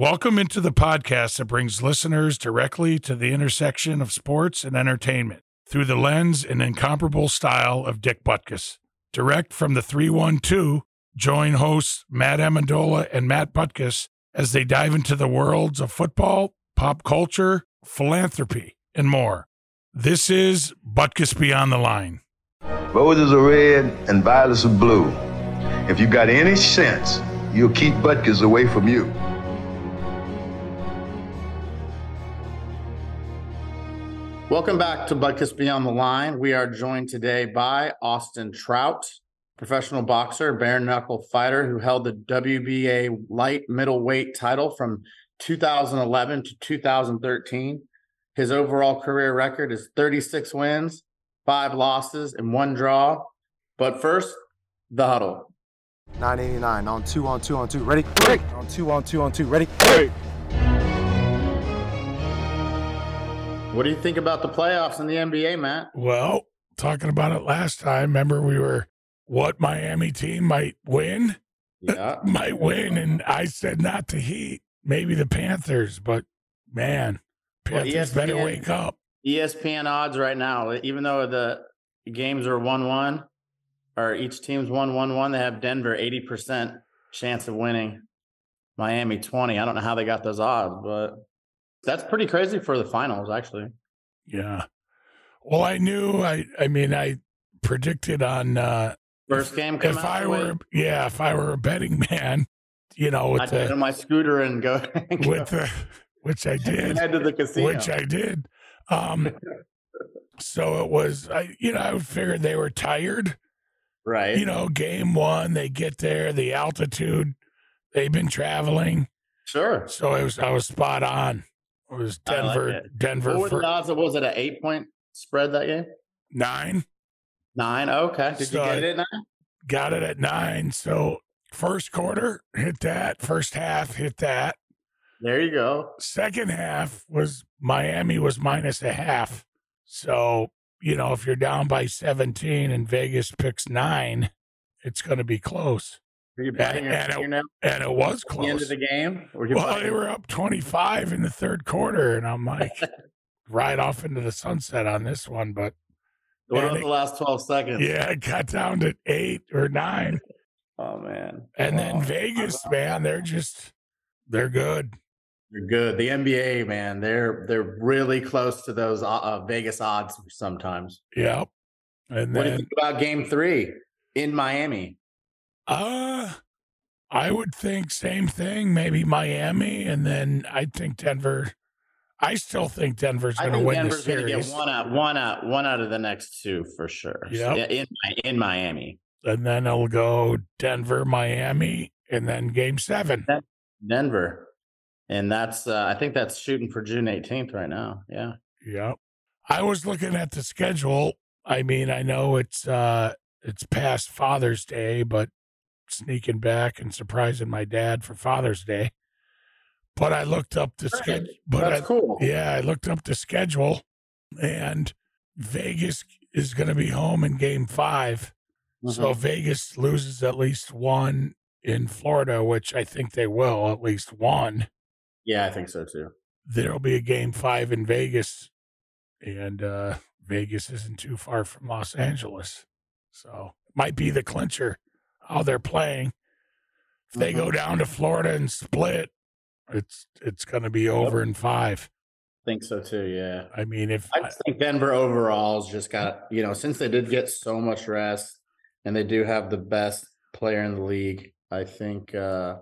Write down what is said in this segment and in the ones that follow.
Welcome into the podcast that brings listeners directly to the intersection of sports and entertainment through the lens and incomparable style of Dick Butkus. Direct from the 312, join hosts Matt Amendola and Matt Butkus as they dive into the worlds of football, pop culture, philanthropy, and more. This is Butkus Beyond the Line. Roses are red and violets are blue. If you've got any sense, you'll keep Butkus away from you. Welcome back to Butkus Beyond the Line. We are joined today by Austin Trout, professional boxer, bare knuckle fighter who held the WBA light middleweight title from 2011 to 2013. His overall career record is 36 wins, five losses, and one draw. But first, the huddle. 989 on two on two on two. Ready? Ready. On two on two on two. Ready? Ready. What do you think about the playoffs in the NBA, Matt? Well, talking about it last time, remember we were what Miami team might win? Yeah. might win. And I said not the Heat, maybe the Panthers, but man, Well, Panthers better wake up. ESPN odds right now, even though the games are 1 1, or each team's 1 1 1, they have Denver 80% chance of winning, Miami 20. I don't know how they got those odds, but that's pretty crazy for the finals, actually. Yeah. Well, I knew I I mean I predicted on uh First game if I the were yeah, if I were a betting man, you know, with I'd get on my scooter and go, with the which I did. head to the casino. which I did. Um, so it was, I you know, I figured they were tired. right. You know, game one, they get there, the altitude, they've been traveling, sure. so it was I was spot on. It was I like Denver, it. Denver What were for the odds? Was it an eight point spread that game? nine. Nine. Okay. Did So you get it at nine? Got it at nine. So first quarter hit that. First half hit that. There you go. Second half was Miami was minus a half. So, you know, if you're down by 17 and Vegas picks nine, it's going to be close. Are you betting your and it- And it was at the end close. of the game? You Well, they were up 25 in the third quarter. And I'm like, right off into the sunset on this one. But What about the last 12 seconds? yeah, it got down to eight or nine. Oh, man. And then Oh, Vegas, man, they're just, they're good. They're good. The NBA, man, they're they're really close to those uh, uh, Vegas odds sometimes. Yep. And What do you then, think about game three in Miami? Uh, I would think same thing, maybe Miami, and then I think Denver. I still think Denver's going to win Denver's the series, get one out, one out, one out of the next two for sure. Yep. Yeah, in in Miami, and then it'll go Denver, Miami, and then Game Seven. Denver, and that's uh, I think that's shooting for June 18th right now. Yeah. Yep. I was looking at the schedule. I mean, I know it's uh it's past Father's Day, but sneaking back and surprising my dad for Father's Day. But I looked up the schedule. But that's I, cool. Yeah, I looked up the schedule, and Vegas is going to be home in Game 5 So Vegas loses at least one in Florida, which I think they will, at least one. yeah, I think so too. There'll be a Game Five in Vegas, and uh, Vegas isn't too far from Los Angeles, so might be the clincher. How they're playing. If they go down to Florida and split, it's it's going to be over in five. think so too. Yeah. I mean, if I just think Denver overall's just got, you know, since they did get so much rest and they do have the best player in the league, I think uh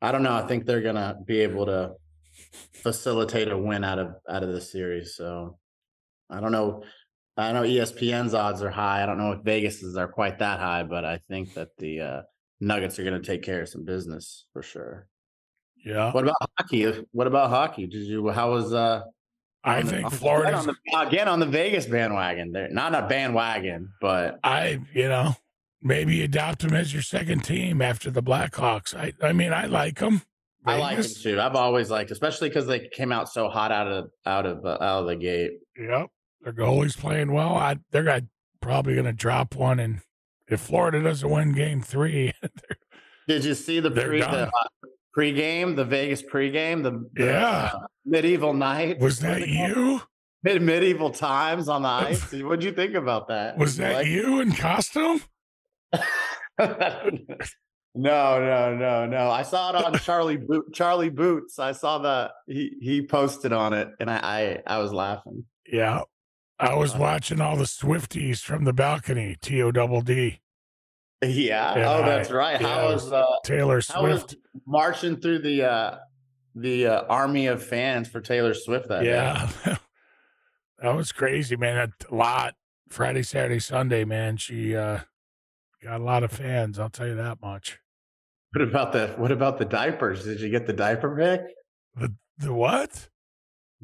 I don't know, I think they're gonna be able to facilitate a win out of out of the series. So I don't know. I know ESPN's odds are high. I don't know if Vegas's are quite that high, but I think that the uh Nuggets are gonna take care of some business for sure. yeah, What about hockey? What about hockey? Did you how was uh I the- think on- Florida's. on the, again on the Vegas bandwagon. They're not a bandwagon, but I you know maybe adopt them as your second team after the Blackhawks. I I mean I like them. I like them too. I've always liked, especially because they came out so hot out of out of uh, out of the gate. Yep, their goalie's playing well. I, they're gonna, probably going to drop one, and if Florida doesn't win Game Three, Did you see the pre the uh, pregame, the Vegas pregame, the, the, Yeah. uh, medieval night. Was that do they call it? you? Mid medieval times on the ice. What'd you think about that? Was that Like- you in costume? no, no, no, no. I saw it on Charlie Bo- Charlie Boots. I saw that he he posted on it, and I I, I was laughing. Yeah. I was watching all the Swifties from the balcony, T O double D. Yeah. Yeah, oh, that's right. yeah, how was uh, Taylor how was Swift. marching through the uh the uh, army of fans for Taylor Swift that day? Yeah. that was crazy, man. A lot. Friday, Saturday, Sunday, man. She uh got a lot of fans, I'll tell you that much. What about the what about the diapers? Did you get the diaper pic? The the what?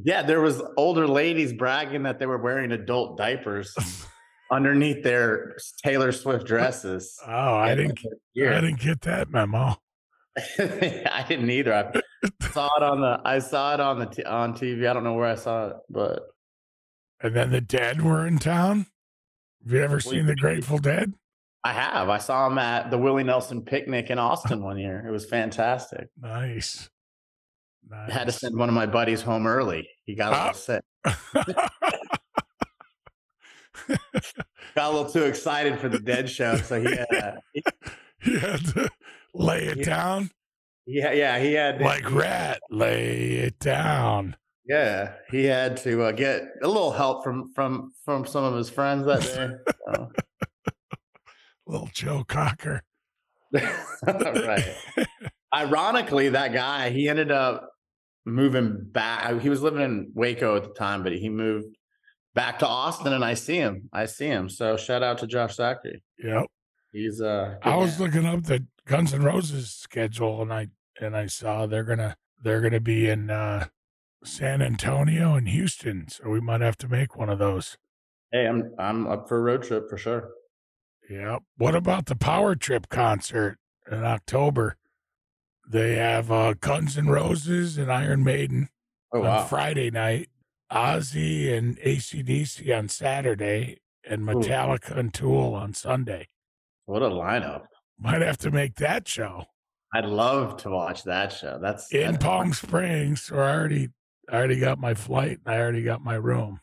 Yeah, there was older ladies bragging that they were wearing adult diapers underneath their Taylor Swift oh, dresses. Oh, I didn't I didn't get that memo. I didn't either. I saw it on the I saw it on the t- on TV. I don't know where I saw it, but And then the dead were in town. Have you ever seen the Grateful Dead? I have. I saw them at the Willie Nelson picnic in Austin one year. It was fantastic. Nice. Nice. I had to send one of my buddies home early. He got a Ah. little sick. Got a little too excited for the Dead show, so he had, he, you had to lay it Yeah. down Yeah, yeah, he had like rat. Lay it down. Yeah, he had to uh, get a little help from from from some of his friends that day. So. Little Joe Cocker. right. Ironically, that guy he ended up moving back. He was living in Waco at the time, but he moved back to Austin, and I see him. I see him. So shout out to Josh Zachary. Yep. He's uh. I was man. looking up the Guns N' Roses schedule and I and I saw they're gonna they're gonna be in uh San Antonio and Houston. So we might have to make one of those. Hey, I'm I'm up for a road trip for sure. Yep. What about the Power Trip concert in October? They have uh Guns N' Roses and Iron Maiden Oh on wow. Friday night, Ozzy and ACDC on Saturday, and Metallica and Tool on Sunday. What a lineup! Might have to make that show I'd love to watch that show. That's in that's- Palm Springs. So I already, I already got my flight. And I already got my room.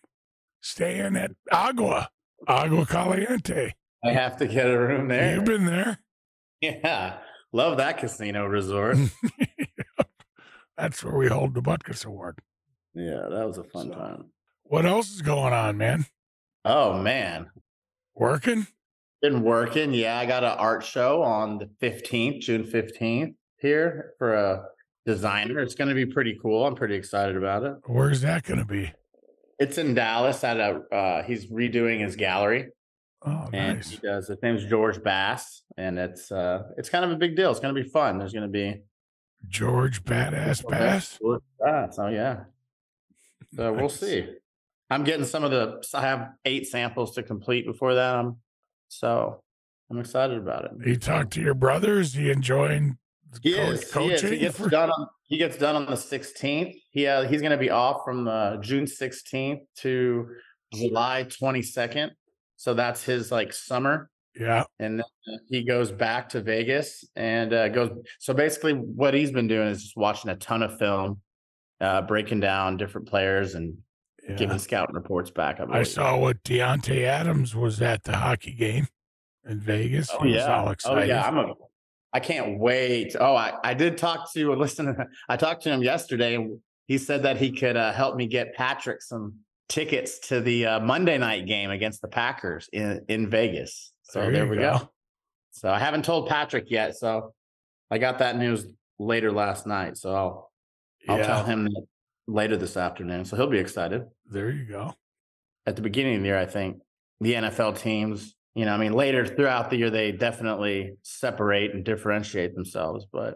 Staying at Agua, Agua Caliente. I have to get a room there. You've been there. Yeah, love that casino resort. That's where we hold the Butkus Award. yeah, that was a fun So- time. What else is going on, man? Oh man, Working? been working. Yeah, I got an art show on the fifteenth, June fifteenth, here for a designer. It's going to be pretty cool. I'm pretty excited about it. Where's that going to be? It's in Dallas at a. Uh, he's redoing his gallery, Oh, and nice. he does. His name's George Bass, and it's uh, it's kind of a big deal. It's going to be fun. There's going to be George Badass Bass. Bass. Oh yeah. So we'll see. I'm getting some of the. I have eight samples to complete before that. I'm so I'm excited about it. You talked to your brothers. He enjoying He co- is. He is. He coaching? gets for- done on. He gets done on the 16th. He uh, he's going to be off from uh, June 16th to July 22nd. So that's his like summer, Yeah. and then he goes back to Vegas and uh, goes. So basically, what he's been doing is just watching a ton of film, uh, breaking down different players and yeah. giving scouting reports back. I, I saw what Davante Adams was at the hockey game in Vegas. Oh yeah. Oh yeah. I'm a. I can't wait. Oh, I, I did talk to listen. I talked to him yesterday, he said that he could uh, help me get Patrick some tickets to the uh, Monday night game against the Packers in in Vegas. So there, you we go. So I haven't told Patrick yet. So I got that news later last night. So I'll I'll Yeah, tell him that later this afternoon. So he'll be excited. there you go. At the beginning of the year, I think the NFL teams, you know, I mean, later throughout the year, they definitely separate and differentiate themselves. But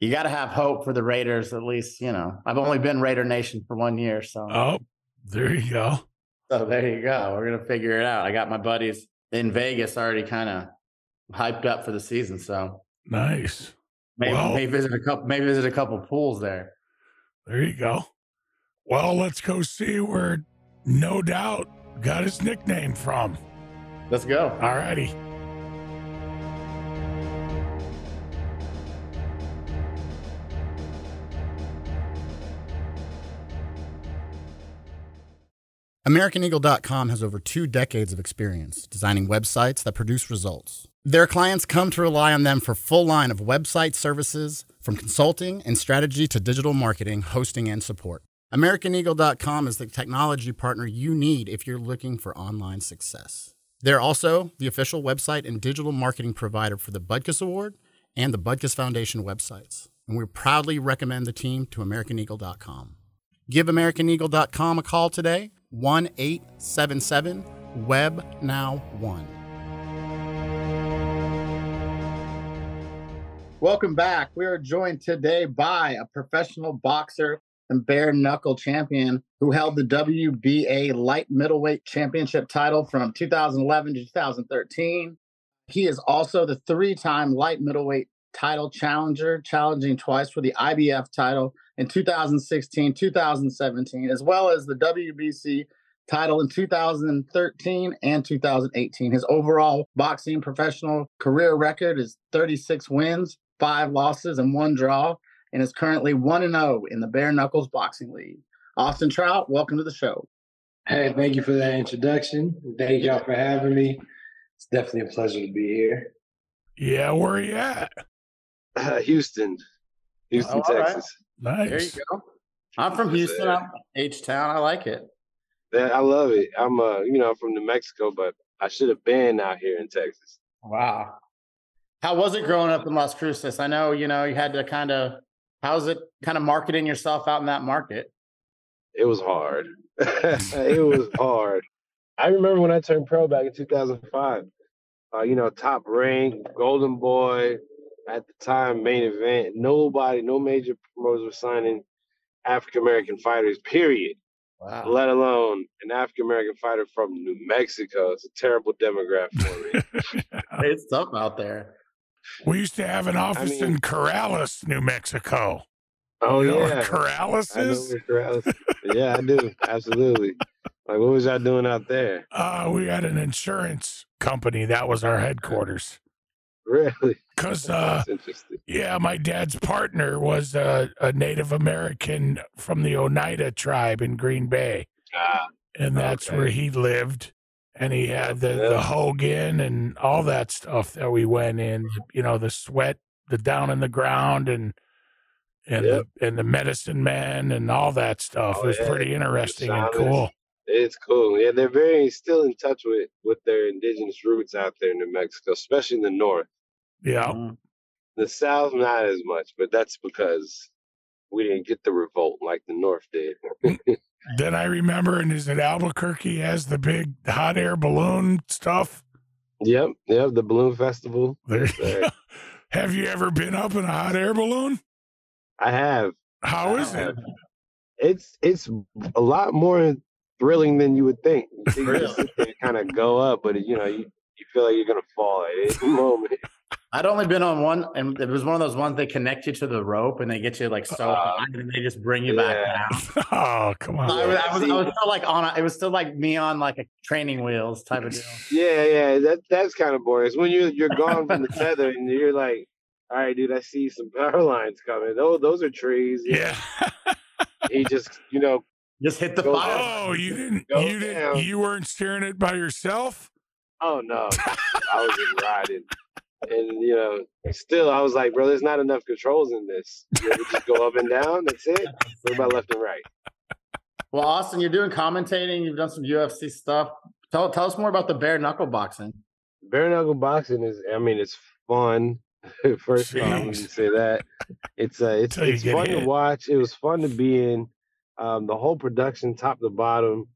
you got to have hope for the Raiders, at least, you know. I've only been Raider Nation for one year. So, Oh, there you go. so there you go. We're going to figure it out. I got my buddies in Vegas already kind of hyped up for the season. So Nice. maybe, Well- maybe visit a couple, maybe visit a couple pools there. There you go. Well, let's go see where No Doubt got his nickname from. Let's go. All righty. AmericanEagle.com has over two decades of experience designing websites that produce results. Their clients come to rely on them for full line of website services, from consulting and strategy to digital marketing, hosting, and support. AmericanEagle.com is the technology partner you need if you're looking for online success. They're also the official website and digital marketing provider for the Butkus Award and the Butkus Foundation websites. And we proudly recommend the team to AmericanEagle.com. Give AmericanEagle.com a call today, 1 877 Web Now 1. Welcome back. We are joined today by a professional boxer and bare knuckle champion who held the WBA light middleweight championship title from 2011 to 2013. He is also the three time light middleweight title challenger, challenging twice for the IBF title in 2016, 2017, as well as the WBC title in 2013 and 2018. His overall boxing professional career record is 36 wins, five losses, and one draw, and is currently 1 0 in the Bare Knuckles Boxing League. Austin Trout, welcome to the show. Hey, thank you for that introduction. Thank y'all for having me. It's definitely a pleasure to be here. Yeah, where are you at? Uh, Houston, Houston, Oh, all right. Texas. Nice. There you go. I'm from Houston. I'm H Town. I like it. Yeah, I love it. I'm uh, you know, I'm from New Mexico, but I should have been out here in Texas. Wow. How was it growing up in Las Cruces? I know, you know, you had to kind of, how's it kind of marketing yourself out in that market? It was hard. it was hard. I remember when I turned pro back in 2005. Uh, you know, top rank, Golden Boy, at the time, main event. Nobody, no major promoters were signing African American fighters. Period. Wow. let alone an African American fighter from New Mexico. It's a terrible demographic for me. It's tough out there. We used to have an office mean- in Corrales, New Mexico. oh you know yeah, where Corrales is? where Corrales- Yeah, I do absolutely. Like, what was y'all doing out there? Uh, we had an insurance company. That was our headquarters. Really? Because, uh, yeah, my dad's partner was a, a Native American from the Oneida tribe in Green Bay. Ah, and that's Okay. where he lived. And he had the, Yeah. the Hogan and all that stuff that we went in, you know, the sweat, the down in the ground and and Yep. the and the medicine man and all that stuff. Oh, it was yeah. pretty interesting and cool. It's cool. Yeah, they're very still in touch with with their indigenous roots out there in New Mexico, especially in the north. Yeah. Mhm. The south, not as much, but that's because we didn't get the revolt like the north did. Then I remember, and is it Albuquerque has the big hot air balloon stuff? yep, yep. The balloon festival. There. There. Have you ever been up in a hot air balloon? I have. How is it? It's it's a lot more thrilling than you would think. You think you just Really? sit there and kind of go up, but you know you, you feel like you're gonna fall at any moment. I'd only been on one, and it was one of those ones they connect you to the rope and they get you like so Uh, high, and they just bring you back down. Oh, come on. I was, I was, I was still like on, a, it was still like me on like a training wheels type of deal. Yeah, yeah, that that's kind of boring. It's when you you're gone from the tether and you're like, all right, dude, I see some power lines coming. Those those are trees. Yeah. He just you know Just hit the Go fire. Oh, you didn't. Go you didn't. You weren't steering it by yourself. oh no, I was just riding. And you know, still, I was like, bro, there's not enough controls in this. You know, we just go up and down. That's it. What about left and right? Well, Austin, you're doing commentating. You've done some UFC stuff. Tell tell us more about the bare knuckle boxing. Bare knuckle boxing is, I mean, it's fun. First of all, let me Jeez. say that it's uh, it's it's fun hit. to watch. It was fun to be in. Um, the whole production, top to bottom,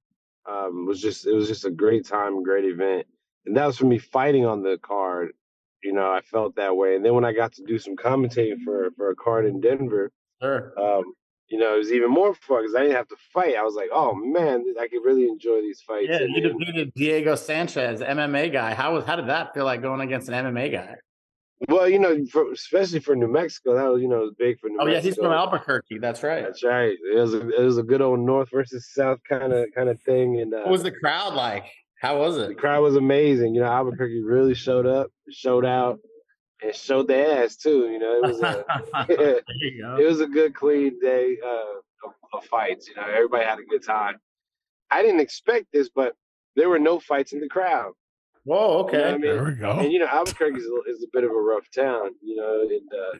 um, was just it was just a great time, great event, and that was for me fighting on the card. You know, I felt that way, and then when I got to do some commentating for for a card in Denver, Sure. um, you know, it was even more fun because I didn't have to fight. I was like, oh man, I could really enjoy these fights. Yeah, And you defeated Diego Sanchez, MMA guy. How was how did that feel like going against an MMA guy? Well, you know, for, especially for New Mexico, that was you know it was big for New Mexico. Oh yeah, he's from Albuquerque. That's right. That's right. It was a, it was a good old North versus South kind of kind of thing, and uh, What was the crowd like? How was it? the crowd was amazing. You know, Albuquerque really showed up, showed out, and showed their ass too. You know, it was a there you go. it was a good clean day uh, of, of fights. You know, everybody had a good time. I didn't expect this, but there were no fights in the crowd. Whoa, okay. You know I mean? There we go. And you know, Albuquerque is a, is a bit of a rough town. You know, and uh,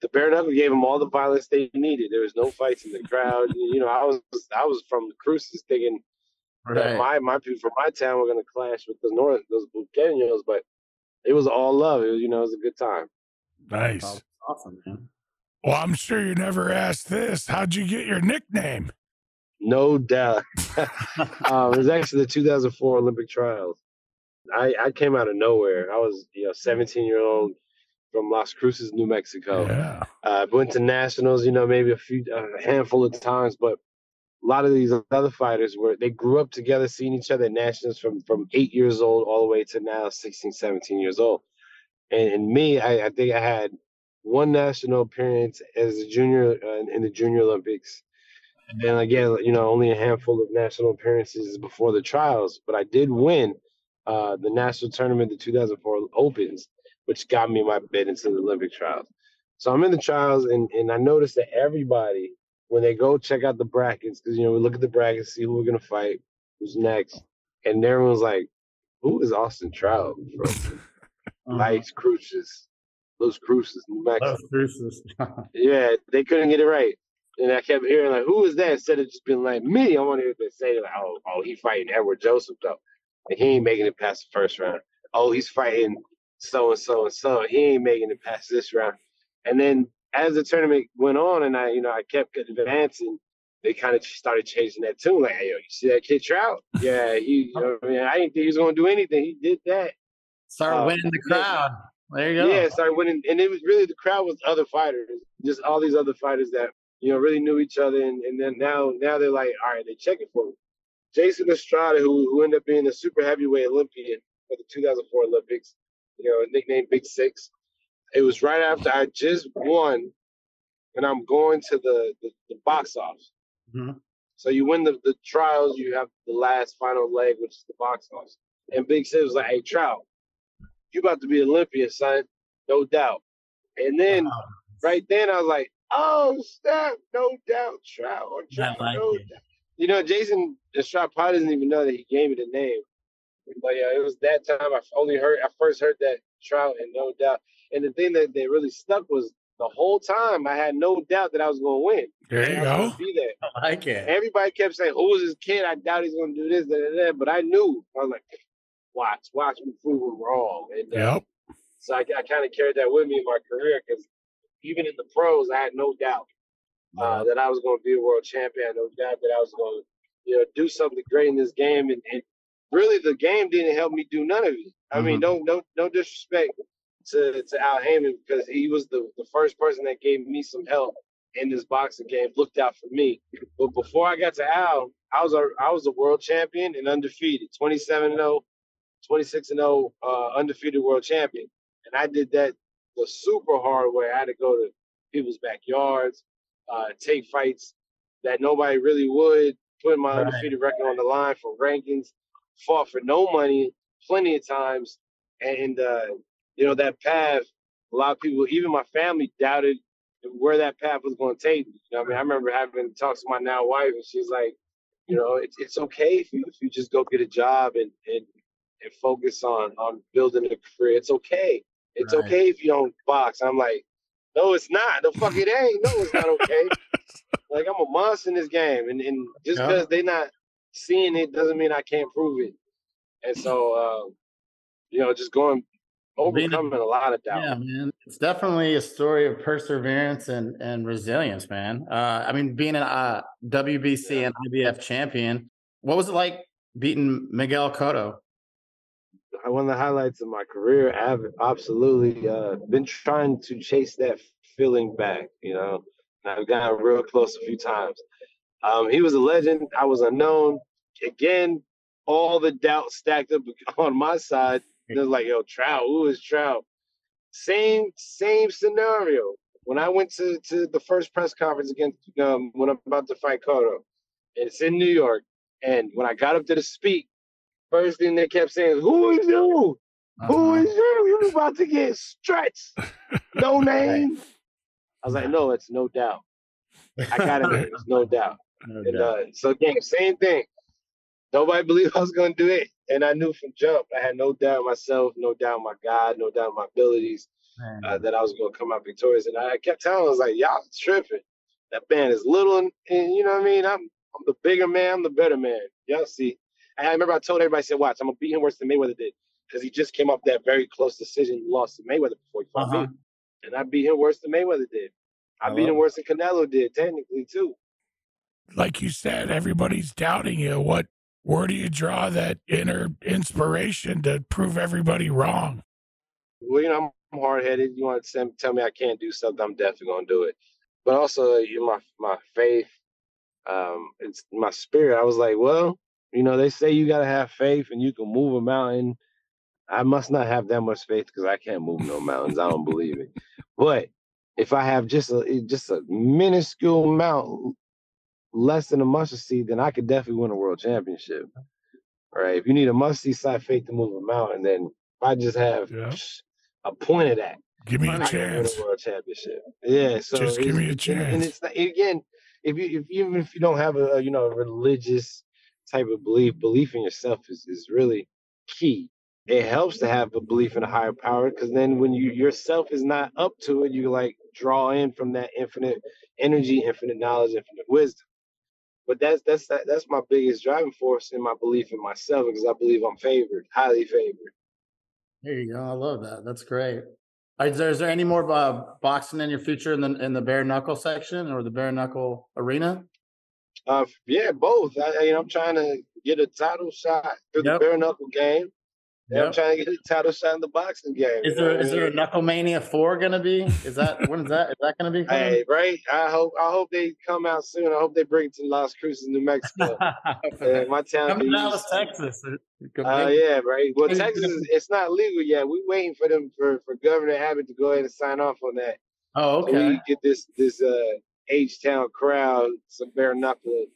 the bare knuckle gave them all the violence they needed. There was no fights in the crowd. you know, I was I was from the Cruces thinking that my my people from my town were going to clash with the North those Burqueños, but it was all love. It was, you know, it was a good time. Nice. Oh, awesome, man. Well, I'm sure you never asked this. How'd you get your nickname? No doubt. um, it was actually the 2004 Olympic trials. I, I came out of nowhere. I was, you know, 17 year old from Las Cruces, New Mexico. Yeah. Uh, went to nationals, you know, maybe a few, a handful of times, but a lot of these other fighters were they grew up together, seeing each other at nationals from from eight years old all the way to now 16, 17 years old. And, and me, I, I think I had one national appearance as a junior uh, in the Junior Olympics. And then again, you know, only a handful of national appearances before the trials, but I did win uh, the national tournament, the 2004 Opens, which got me my bid into the Olympic trials. So I'm in the trials, and, and I noticed that everybody, when they go check out the brackets, because, you know, we look at the brackets, see who we're going to fight, who's next. And everyone's like, who is Austin Trout from Uh-huh. Lights Cruces? Those Cruces, New Mexico. Those Cruces. Yeah, they couldn't get it right. And I kept hearing like, "Who is that?" Instead of just being like, "Me," I want to hear them say like, "Oh, oh, he fighting Edward Joseph though, and he ain't making it past the first round. Oh, he's fighting so and so and so, he ain't making it past this round." And then as the tournament went on, and I, you know, I kept advancing, they kind of started changing that tune. Like, "Hey, yo, you see that kid Trout? Yeah, he. You know, what I mean, I didn't think he was gonna do anything. He did that. Start Uh, winning the yeah. crowd. There you go. Yeah, started winning, and it was really the crowd was other fighters, just all these other fighters that you know really knew each other, and, and then now now they're like, all right, they're checking for me. Jason Estrada, who who ended up being a super heavyweight Olympian for the 2004 Olympics, you know, nicknamed Big Six. It was right after I just won, and I'm going to the the, the box-off. Mhm. So you win the, the trials, you have the last final leg, which is the box-off. And Big Six was like, "Hey, Trout, you about to be Olympian, son, no doubt." And then right then I was like, "Oh snap, no doubt, Trout, Trout, like no it. doubt." You know, Jason Estrada probably doesn't even know that he gave me the name. But yeah, it was that time I only heard I first heard that Trout and no doubt. And the thing that, that really stuck was the whole time I had no doubt that I was going to win. There you I was gonna go. Be there. I like it. Everybody kept saying, "Who is this kid? I doubt he's going to do this, da, da, da." But I knew. I was like, "Watch, watch me prove him wrong." And uh, Yep. so I, I kind of carried that with me in my career because even in the pros, I had no doubt uh, that I was going to be a world champion. No doubt that I was going to, you know, do something great in this game. And, and really, the game didn't help me do none of it. I mean, no, no, no disrespect to to Al Haymon because he was the the first person that gave me some help in this boxing game. Looked out for me. But before I got to Al, I was a I was a world champion and undefeated, 27 and 0, 26 and 0, uh, undefeated world champion. And I did that the super hard way. I had to go to people's backyards, uh, take fights that nobody really would, put my Right. undefeated record on the line for rankings, fought for no money plenty of times. And, uh, you know, that path, a lot of people, even my family, doubted where that path was going to take me. You know, I mean, I remember having talks with my now wife, and she's like, you know, it's it's okay if you if you just go get a job and and and focus on on building a career. It's okay. It's Right. okay if you don't box. I'm like, no, it's not. The fuck it ain't. No, it's not okay. like I'm a monster in this game, and and just Yeah. because they're not seeing it doesn't mean I can't prove it. And so, uh, you know, just going Being a- overcoming a lot of doubt. Yeah, man. It's definitely a story of perseverance and, and resilience, man. Uh, I mean, being a uh, WBC and IBF champion, what was it like beating Miguel Cotto? One of the highlights of my career. I've absolutely uh, been trying to chase that feeling back. You know, I've gotten real close a few times. Um, he was a legend. I was unknown. Again, all the doubt stacked up on my side. It was like, yo, Trout, who is Trout? Same, same scenario. When I went to, to the first press conference against um, when I'm about to fight Cotto, it's in New York. And when I got up to the speak, first thing they kept saying, "Who is you? Who Uh-huh. is you? You about to get stretched? No name." I was like, "No, it's no doubt. I got it. It's no doubt." No And doubt. uh, so again, same thing. Nobody believed I was going to do it. And I knew from jump, I had no doubt myself, no doubt my God, no doubt my abilities uh, that I was going to come out victorious. And I kept telling, I was like, y'all tripping. That band is little, and, and, you know what I mean. I'm I'm the bigger man. I'm the better man. Y'all see. And I remember I told everybody, I said, watch, I'm gonna beat him worse than Mayweather did because he just came up that very close decision. He lost to Mayweather before he fought Uh-huh. me, and I beat him worse than Mayweather did. I beat him worse than Canelo did, technically too. Like you said, everybody's doubting you. What where do you draw that inner inspiration to prove everybody wrong? Well, you know, I'm hard headed. You want to tell me I can't do something, I'm definitely gonna do it. But also, you know, my my faith, um, it's my spirit. I was like, well, you know, they say you gotta have faith and you can move a mountain. I must not have that much faith because I can't move no mountains. I don't believe it. But if I have just a eh, just a minuscule amount, less than a mustard seed, then I could definitely win a world championship. All right. If you need a mustard seed size faith to move a mountain, then if I just have Yeah. a point of that, Give me a I can win chance. a world championship. Yeah. So Just give me a chance. and- And it's not, again, if you if even if you don't have a you know a religious type of belief, belief in yourself is is really key. It helps to have a belief in a higher power because then when you yourself is not up to it, you like draw in from that infinite energy, infinite knowledge, infinite wisdom. But that's that's that, that's my biggest driving force in my belief in myself because I believe I'm favored, highly favored. There you go. I love that. That's great. Is there, is there any more uh, boxing in your future in the in the bare knuckle section or the bare knuckle arena? Uh, yeah, both. I, you know, I'm trying to get a title shot through Yep. the bare knuckle game. And I'm trying to get a title shot in the boxing game. Is there is there a mean? Knuckle four gonna be? Is that when is that is that gonna be? coming? Hey, right? I hope I hope they come out soon. I hope they bring it to Las Cruces, New Mexico. uh, my town. Come to Dallas, Texas. Uh, yeah, right. Well, Texas, it's not legal yet. We're waiting for them for, for Governor Abbott to go ahead and sign off on that. Oh, So we okay. get this this uh H Town crowd some bare knuckle.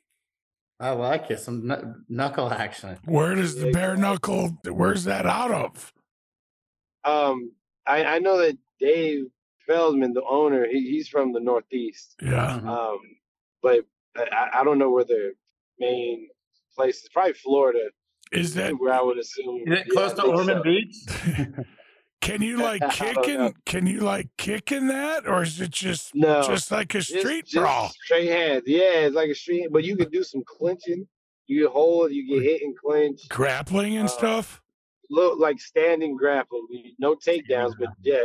I like it. Some kn- knuckle action. Where does the bare knuckle? Where's that out of? Um, I I know that Dave Feldman, the owner, he, he's from the Northeast. Yeah, Mhm. Um, but I, I don't know where the main place is. Probably Florida, is that? where I would assume. Is it close I to Ormond so. Beach? Can you like I don't know. kicking? Can you like kicking that, or is it just No, just like a street just brawl? straight hands. Yeah, it's like a street, but you can do some clinching. You can hold, you get hit and clinch. Grappling and Uh, stuff? Look like standing grapple. No takedowns, but yeah,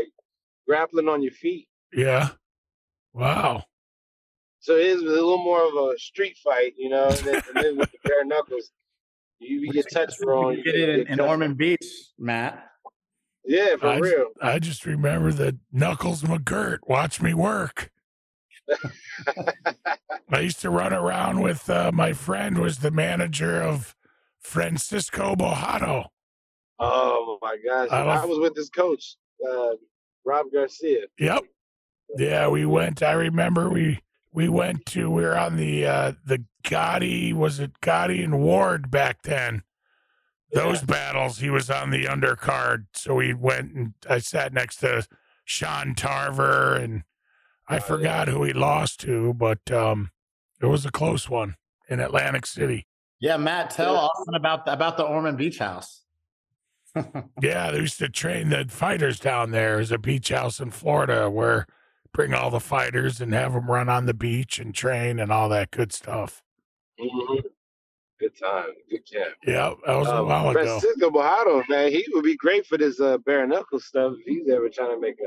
grappling on your feet. Yeah. Wow. So it is a little more of a street fight, you know. And then, and then with the bare knuckles, you, you get touched wrong. You get it in, in. Ormond Beach, Matt. Yeah, for I, real. I just remember that Knuckles McGirt. Watch me work. I used to run around with uh, my friend was the manager of Francisco Bojado. Oh my gosh, I I, was with this coach, uh, Rob Garcia. Yep. Yeah, we went. I remember we we went to we were on the uh the Gatti was it Gatti and Ward back then. Those battles he was on the undercard, so we went and I sat next to Sean Tarver and I Oh, forgot who he lost to, but um it was a close one in Atlantic City. Yeah, Matt, tell Yeah. Austin about about the Ormond Beach House. Yeah, they used to train the fighters down there. There's a beach house in Florida where bring all the fighters and have them run on the beach and train and all that good stuff. hmm Good time, good camp. Yeah, that was a Um, while ago. Francisco Bojado, man, he would be great for this uh, bare knuckle stuff if he's ever trying to make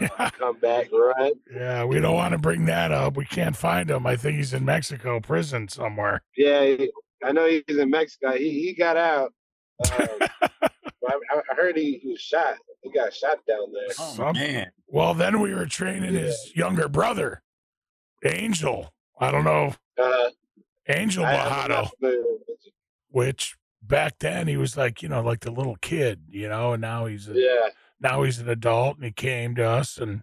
a comeback run. yeah, we don't want to bring that up. We can't find him. I think he's in Mexico prison somewhere. Yeah, I know he's in Mexico. He he got out. Um, I, I heard he, he was shot. He got shot down there. Oh Some- man. Well, then we were training his younger brother, Angel. I don't know, Uh, Angel I, I'm Bojado, not familiar with it. which back then he was like, you know, like the little kid, you know, and now he's a, Yeah, now he's an adult and he came to us and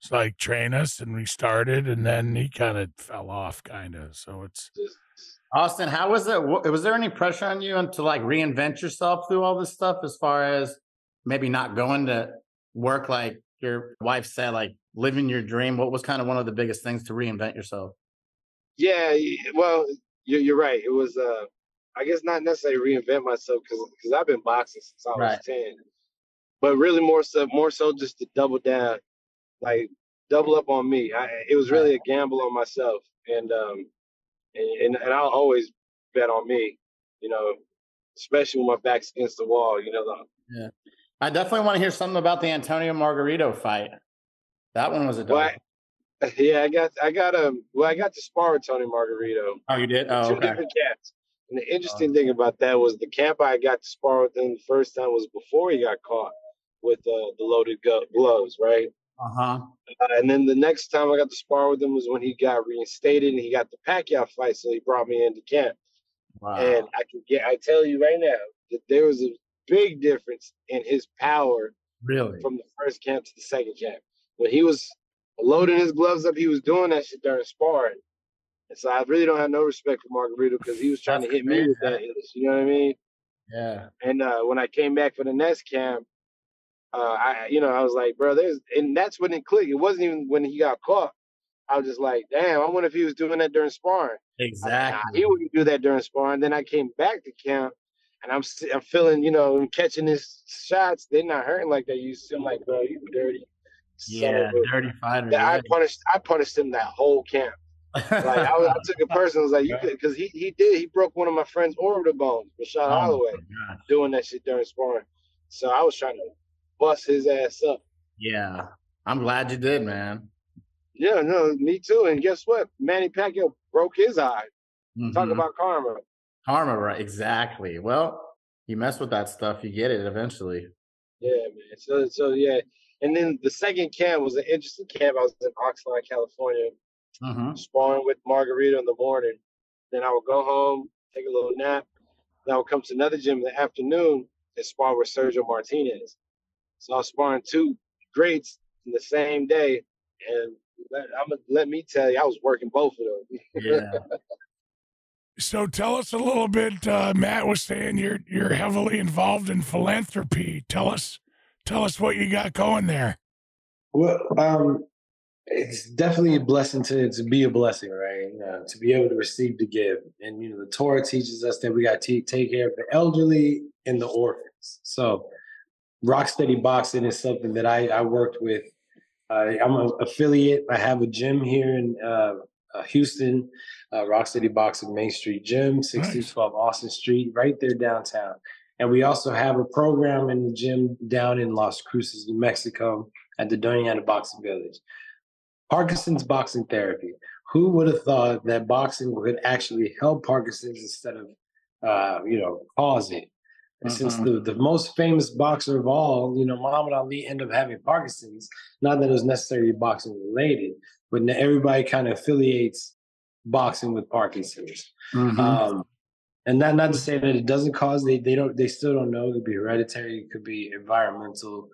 it's like train us and we started and then he kind of fell off kind of. So it's Austin, how was it? Was there any pressure on you to like reinvent yourself through all this stuff as far as maybe not going to work like your wife said, like living your dream? What was kind of one of the biggest things to reinvent yourself? Yeah. Well, you're, you're right. It was. Uh, I guess not necessarily reinvent myself because because I've been boxing since I was Right. ten, but really more so more so just to double down, like double up on me. I, it was really a gamble on myself, and um, and, and and I'll always bet on me, you know, especially when my back's against the wall. You know, the, yeah. I definitely want to hear something about the Antonio Margarito fight. That one was a. Well, yeah, I got I got um well I got to spar with Tony Margarito. Oh, you did? Oh, two okay. different camps. And the interesting thing about that was the camp I got to spar with him the first time was before he got caught with uh, the loaded gloves, right? Uh huh. Uh, and then the next time I got to spar with him was when he got reinstated and he got the Pacquiao fight, so he brought me into camp. Wow. And I can get I tell you right now that there was a big difference in his power really? from the first camp to the second camp. When he was loading his gloves up, he was doing that shit during sparring. And so I really don't have no respect for Margarito because he was trying That's to hit me with that. You know what I mean? Yeah. And uh, when I came back for the next camp, uh, I you know I was like, bro, there's and that's when it clicked. It wasn't even when he got caught. I was just like, damn, I wonder if he was doing that during sparring. I was like, nah, Exactly. he wouldn't do that during sparring. Then I came back to camp, and I'm I'm feeling, you know, I'm catching his shots. They're not hurting like they used to. I'm like, bro, you dirty. Yeah, dirty fighter. That I punished. I punished him that whole camp. Like I, was, I took it personal. I was like, you could, because he he did. He broke one of my friend's orbital bones, Rashad Oh, Holloway, doing that shit during sparring. So I was trying to bust his ass up. Yeah. I'm glad you did, man. Yeah, no, me too. And guess what? Manny Pacquiao broke his eye. Talk Mhm. about karma. karma, right? Exactly. Well, you mess with that stuff, you get it eventually. Yeah, man. So so yeah. And then the second camp was an interesting camp. I was in Oxnard, California, Mm-hmm. sparring with Margarito in the morning. Then I would go home, take a little nap. Then I would come to another gym in the afternoon and spar with Sergio Martinez. So I was sparring two greats in the same day. And let, I'm let me tell you, I was working both of them. Yeah. So tell us a little bit. Uh, Matt was saying you're you're heavily involved in philanthropy. Tell us, tell us what you got going there. Well, um, it's definitely a blessing to to be a blessing, right? Uh, to be able to receive to give, and you know, the Torah teaches us that we got to take care of the elderly and the orphans. So, Rocksteady Boxing is something that I I worked with. Uh, I'm an affiliate. I have a gym here in uh, uh, Houston, uh, Rocksteady Boxing Main Street Gym, 1612 Austin Street, right there downtown. And we also have a program in the gym down in Las Cruces, New Mexico, at the Doña Ana Boxing Village. Parkinson's boxing therapy. Who would have thought that boxing would actually help Parkinson's instead of, uh, you know, cause it? And Since the, the most famous boxer of all, you know, Muhammad Ali ended up having Parkinson's, not that it was necessarily boxing related, but everybody kind of affiliates boxing with Parkinson's. Mhm. Um, and not not to say that it doesn't cause they they don't they still don't know. It could be hereditary. It could be environmental.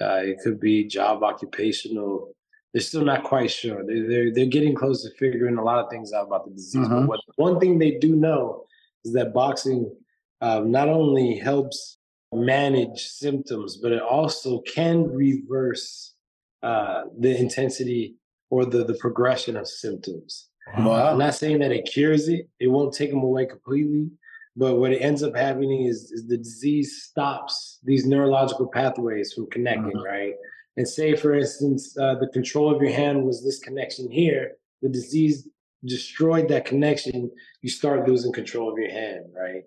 Uh, it could be job occupational. They're still not quite sure. They're, they're they're getting close to figuring a lot of things out about the disease. But Mhm. what one thing they do know is that boxing uh, not only helps manage symptoms, but it also can reverse uh, the intensity or the the progression of symptoms. I'm not saying that it cures it. It won't take them away completely. But what it ends up happening is, is the disease stops these neurological pathways from connecting, right? And say, for instance, uh, the control of your hand was this connection here. The disease destroyed that connection. You start losing control of your hand, right?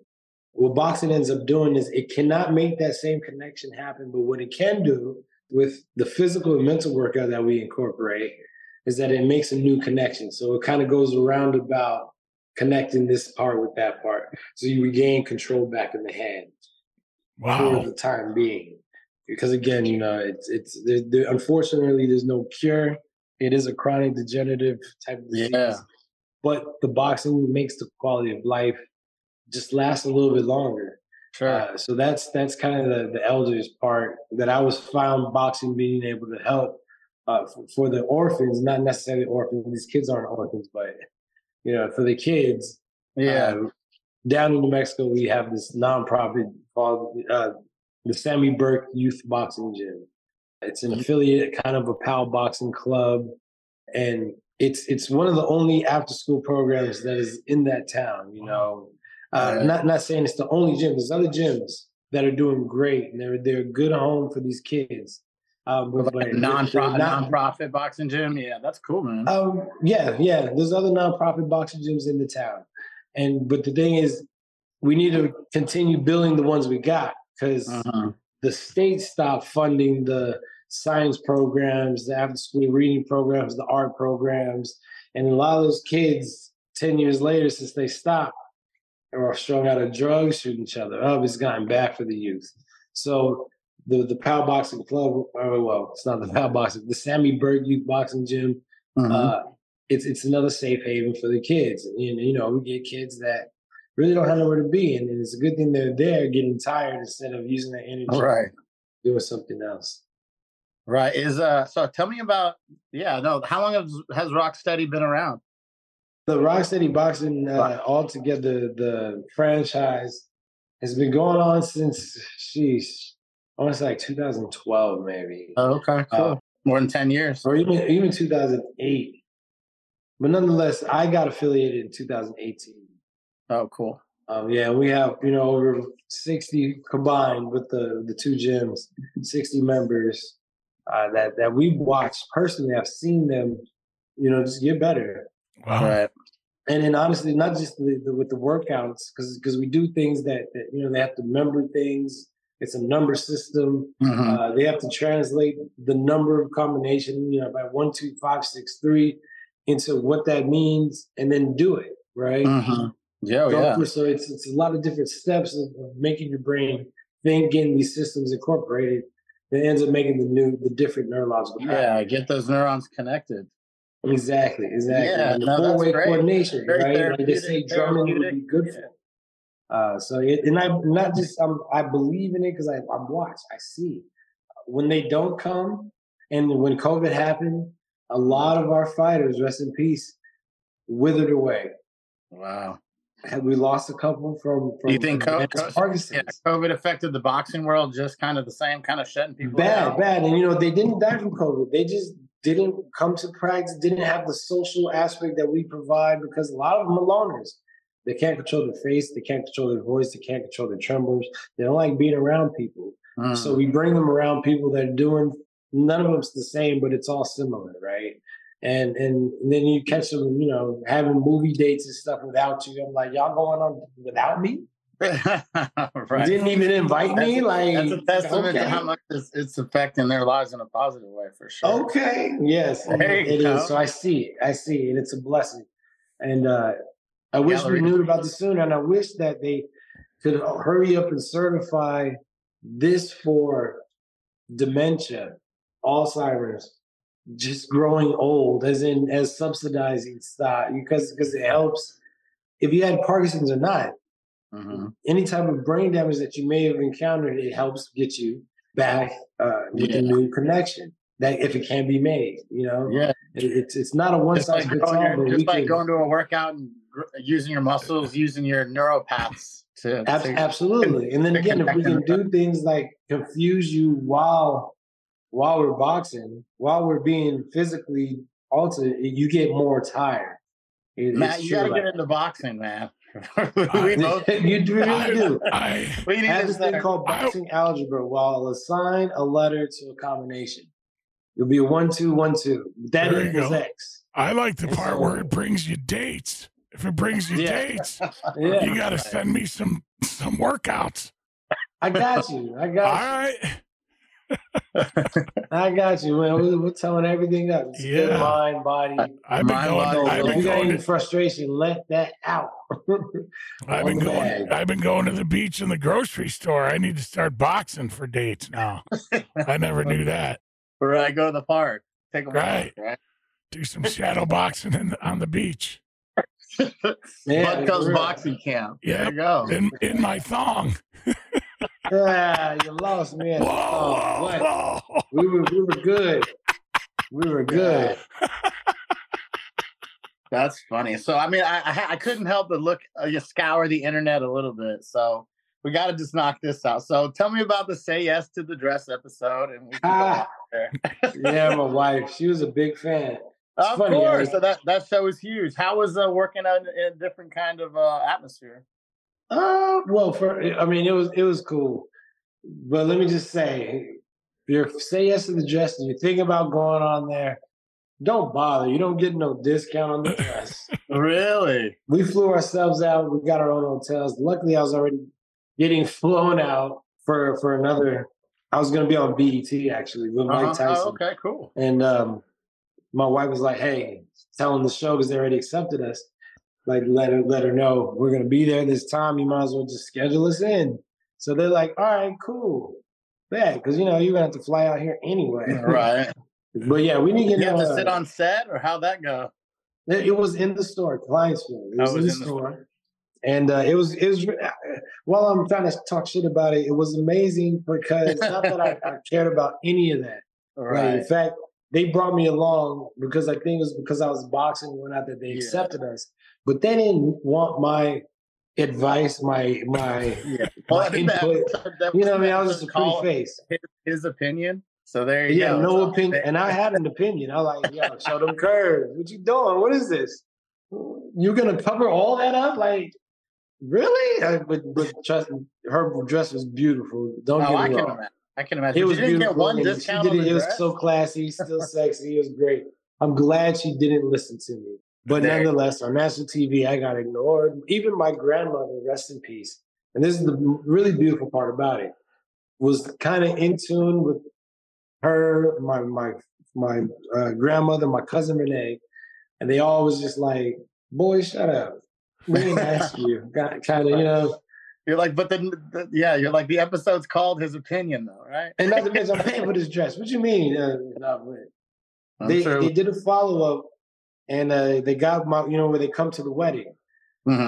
What boxing ends up doing is it cannot make that same connection happen. But what it can do with the physical and mental workout that we incorporate is that it makes a new connection. So it kind of goes around about connecting this part with that part. So you regain control back in the hand for the time being. Because again, you know, it's it's there, there, unfortunately there's no cure. It is a chronic degenerative type of disease. Yeah. But the boxing makes the quality of life just last a little bit longer. Sure. Uh, so that's that's kind of the, the elders part that I was found boxing being able to help uh, for, for the orphans, not necessarily orphans. These kids aren't orphans, but you know, for the kids. yeah. uh, down in New Mexico, we have this nonprofit called uh, the Sammy Burke Youth Boxing Gym. It's an affiliate, kind of a PAL boxing club, and it's it's one of the only after school programs that is in that town. You know, Uh, Right. Not not saying it's the only gym. There's other gyms that are doing great, and they're they're a good home for these kids. Um, with, Like non-profit, non-profit boxing gym. Yeah, that's cool, man. Um, yeah, yeah. There's other nonprofit boxing gyms in the town, and but the thing is, we need to continue building the ones we got because Uh-huh. the state stopped funding the science programs, the after-school reading programs, the art programs, and a lot of those kids, ten years later, since they stopped, are strung out of drugs, shooting each other up. It's gotten bad for the youth. So the the Pow Boxing Club, oh, well, it's not the Power Boxing, the Sammy Berg Youth Boxing Gym Mhm. uh, it's it's another safe haven for the kids. And you know, we get kids that really don't have nowhere to be, and, and it's a good thing they're there, getting tired instead of using their energy right. doing something else. Right. Is uh so tell me about yeah, no, how long has has Rocksteady been around? The Rocksteady Boxing uh, altogether, the franchise has been going on since sheesh, I want to say like 2012 maybe, Oh, okay, cool. Uh, More than 10 years. or even even 2008. But nonetheless, I got affiliated in 2018. Oh, cool. Um, yeah, we have you know over sixty combined with the the two gyms, sixty members uh, that that we've watched personally. I've seen them, you know, just get better. Wow. Right. And then honestly, not just the, the, with the workouts, because because we do things that, that you know they have to remember things. It's a number system. Mhm. Uh, they have to translate the number of combination, you know, by one, two, five, six, three, into what that means, and then do it right. Mhm. Yeah, oh, So, yeah. so it's it's a lot of different steps of, of making your brain think, getting these systems incorporated, that ends up making the new the different neurological Yeah, get those neurons connected. Exactly, exactly. Yeah, no, that's four way great. coordination, right? Like they say drumming would be good yeah. for. Uh, so it, and I not just I'm, I believe in it because I I'm watched, I see. When they don't come, and when COVID happened, a lot of our fighters, rest in peace, withered away. Wow. Had we lost a couple from from you think co- advanced co- yeah, COVID affected the boxing world just kind of the same, kind of shutting people bad, down? bad. And you know, they didn't die from COVID. They just didn't come to practice, didn't have the social aspect that we provide because a lot of them are loners. They can't control their face, they can't control their voice, they can't control their trembles. They don't like being around people. Mm. So we bring them around people that are doing none of them's the same, but it's all similar, right? And and then you catch them, you know, having movie dates and stuff without you. I'm like, y'all going on without me? You right. didn't even invite me? Like That's a testament okay. to how much it's, it's affecting their lives in a positive way, for sure. Okay. Yes. There it you is. So I see it. I see it. And it's a blessing. And uh I wish we knew about this sooner. And I wish that they could hurry up and certify this for dementia, Alzheimer's, just growing old, as in as subsidizing stuff, because because it helps if you had Parkinson's or not. Mhm. Any type of brain damage that you may have encountered, it helps get you back uh, with Yeah. a new connection. That if it can be made, you know, Yeah, It- it's it's not a one size fits all. going, but your- we just like can- going to a workout and using your muscles, using your neuropaths to, Ab- to- absolutely. And then again, if we can do things like confuse you while while we're boxing, while we're being physically altered, you get more tired. It- Matt, you true got to like get into boxing, man. we both you really do. I, we need have this thing start- called I- boxing algebra. While I'll assign a letter to a combination, it'll be a one two one two. That There you equals go. X. I like the part where it brings you dates. If it brings you Yeah. dates, Yeah, you got to send me some some workouts. I got you. I All got right. you. I got you. Man, we're, we're telling everything up. It's good Yeah. mind, body. I've been My going. body- I've if been you got any To, frustration, let that out. I've been going. bag. I've been going to the beach and the grocery store. I need to start boxing for dates now. I never knew that. Right, go to the park. Take a Right. walk, right? Do some shadow boxing in the, on the beach. Yeah, Butko's boxing camp. Yeah. There you go. In in my thong. Yeah, you lost me. at the Whoa, thong. whoa, We were we were good. We were good. That's funny. So, I mean, I I, I couldn't help but look, uh, you scour the internet a little bit. So, we got to just knock this out. So, tell me about the "Say Yes to the Dress" episode, and we Ah. Yeah, my wife. She was a big fan. It's Of funny, course. I- So that that show is huge. How was uh, working on in a different kind of uh, atmosphere? Uh, well, for I mean, it was it was cool, but let me just say, if you say yes to the dress and you think about going on there, don't bother. You don't get no discount on the dress. Really? we flew ourselves out. We got our own hotels. Luckily, I was already getting flown out for for another. I was going to be on BET actually with Mike Uh-huh. Tyson, Oh, okay, cool. and um, my wife was like, "Hey, telling the show because they already accepted us. Like, let her let her know we're going to be there this time. You might as well just schedule us in." So they're like, "All right, cool." Yeah, because you know you're gonna have to fly out here anyway, Right. But yeah, we need to You get have to sit on set, or how'd that go? it, it was in the store, Kleinfeld. It Oh, was, in the store. And uh, it was it was while I'm trying to talk shit about it, it was amazing because not that I, I cared about any of that. Right. In fact, they brought me along because I think it was because I was boxing and whatnot that they Yeah. accepted us. But they didn't want my advice, my my Yeah. my I think that input. that You know what I mean? I was just a pretty face. His, his opinion. So there you Yeah, go. no opinion. And I had an opinion. I was like, yo, show them curves. What you doing? What is this? You're gonna cover all that up? Like, really? I, but but trust me, her dress was beautiful. Don't Oh, get I me can wrong. I can imagine. It was didn't get one discount she on did the it. It was so classy, still sexy. It was great. I'm glad she didn't listen to me. But There nonetheless, on national TV, I got ignored. Even my grandmother, rest in peace. And this is the really beautiful part about it, was kind of in tune with her, my my my uh, grandmother, my cousin Renee, and they all was just like, "Boy, shut up." We didn't ask you. Kind of, you know. You're like, but then, the, yeah, you're like, the episode's called his opinion, though, right? And to mention, I'm paying for this dress. What you mean? Uh, not? They sure- they did a follow up, and uh, they got my you know where they come to the wedding. Mhm.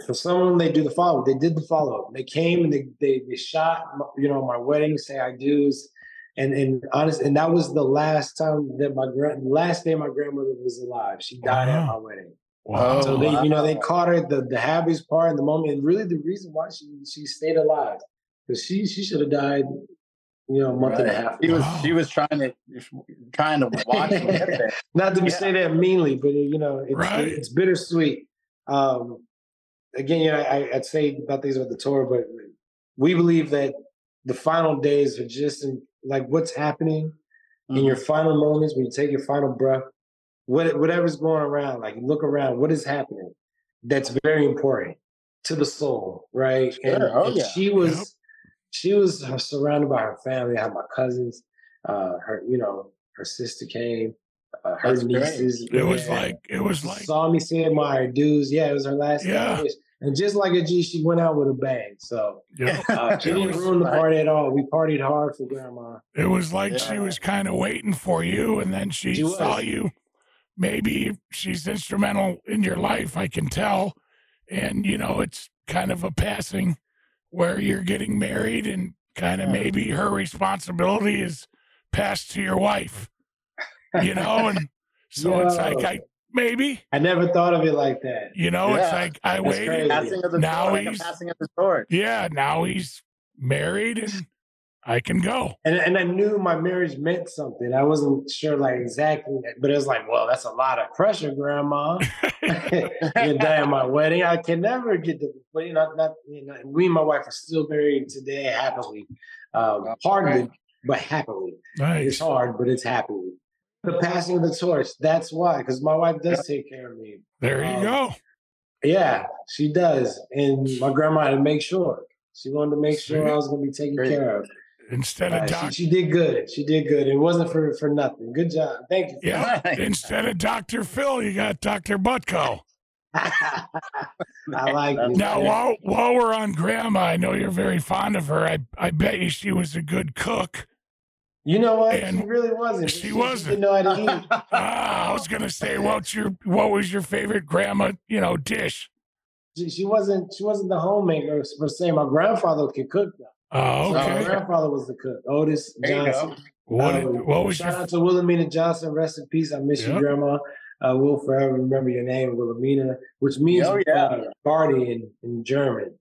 Uh, for some of them, they do the follow. Up. They did the follow up. They came and they they they shot my- you know my wedding, say I do's, and and honest, and that was the last time that my grand last day my grandmother was alive. She died at my wedding. Wow. So they, you know, they caught her the the happiest part in the moment, and really the reason why she she stayed alive because she she should have died, you know, a month and a half. She was Wow. she was trying to trying to watch him get there. Not to Yeah. say that meanly, but you know, it's, Right. it's bittersweet. Um, again, you know, I, I'd say about things with the tour, but we believe that the final days are just in, like what's happening in your final moments when you take your final breath. What, whatever's going around, like look around, what is happening? That's very important to the soul, right? And, Oh, and yeah. she was, she was surrounded by her family. I had my cousins, uh, her, you know, her sister came, uh, her That's great. nieces. It was like it was like saw me say my dues. Yeah, it was her last Yeah. wish. And just like a G, she went out with a bang. So yeah, uh, she didn't was- ruin the party at all. We partied hard for grandma. it was like she was kind of waiting for you, and then she, She saw you. Maybe she's instrumental in your life. I can tell, and you know it's kind of a passing where you're getting married, and kind of Yeah. maybe her responsibility is passed to your wife. You know, and so it's like I maybe I never thought of it like that. you know it's like I That's waited. crazy. Passing of the Now torch, like he's- passing of the torch. Yeah, now he's married and I can go. And, and I knew my marriage meant something. I wasn't sure like exactly, but it was like, well, that's a lot of pressure, grandma. You're dying at my wedding. I can never get the, but you know, not, you know, we and my wife are still married today happily. Um, hardly, but happily. Nice. It's hard, but it's happily. The passing of the torch. That's why, because my wife does take care of me. There you Um, go. Yeah, she does. And my grandma had to make sure. She wanted to make sure I was going to be taken Great. care of. Instead Uh, of she, she did good. She did good. It wasn't for for nothing. Good job. Thank you. yeah. Instead of Doctor Phil, you got Doctor Butko. I like it. Now, while while we're on Grandma, I know you're very fond of her. I I bet you she was a good cook. You know what? And she really wasn't. she just wasn't. didn't know how to eat. Ah, I was gonna say, what's your what was your favorite grandma, you know, dish? She, she wasn't. She wasn't the homemaker per se. My grandfather could cook. Though. Oh, So my grandfather was the cook. Otis There you Johnson. go. What Um, what was shout your out to Wilhelmina Johnson. Rest in peace. I miss Yep. you, Grandma. I will forever remember your name, Wilhelmina, which means Oh, yeah. uh, guardian in German.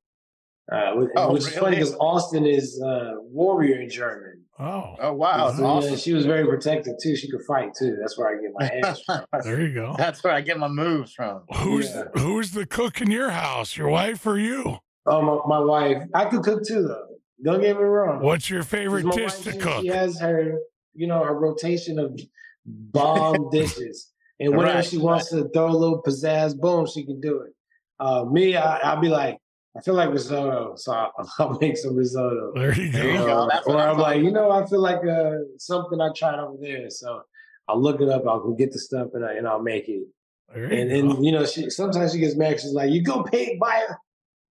Uh, which, Oh, which is funny because Austin is uh, warrior in German. oh Oh wow, that's So, yeah, she was very protective too. She could fight too. That's where I get my hands from. there you go. That's where I get my moves from. Who's Yeah. who's the cook in your house? Your wife or you? Oh, my, my wife. I could cook too, though. Don't get me wrong. What's your favorite dish wife, to she, cook? She has her, you know, her rotation of bomb dishes, and whenever Right, she wants to throw a little pizzazz, boom, she can do it. Uh, me, I, I'll be like, I feel like risotto, so I'll, I'll make some risotto. There you There you go. go. Or, That's what or I'm I'm like, you know, I feel like uh, something I tried over there, so I'll look it up. I'll go get the stuff and, I, and I'll make it. There And you go. and you know, she sometimes she gets mad. She's like, "You go pay buy it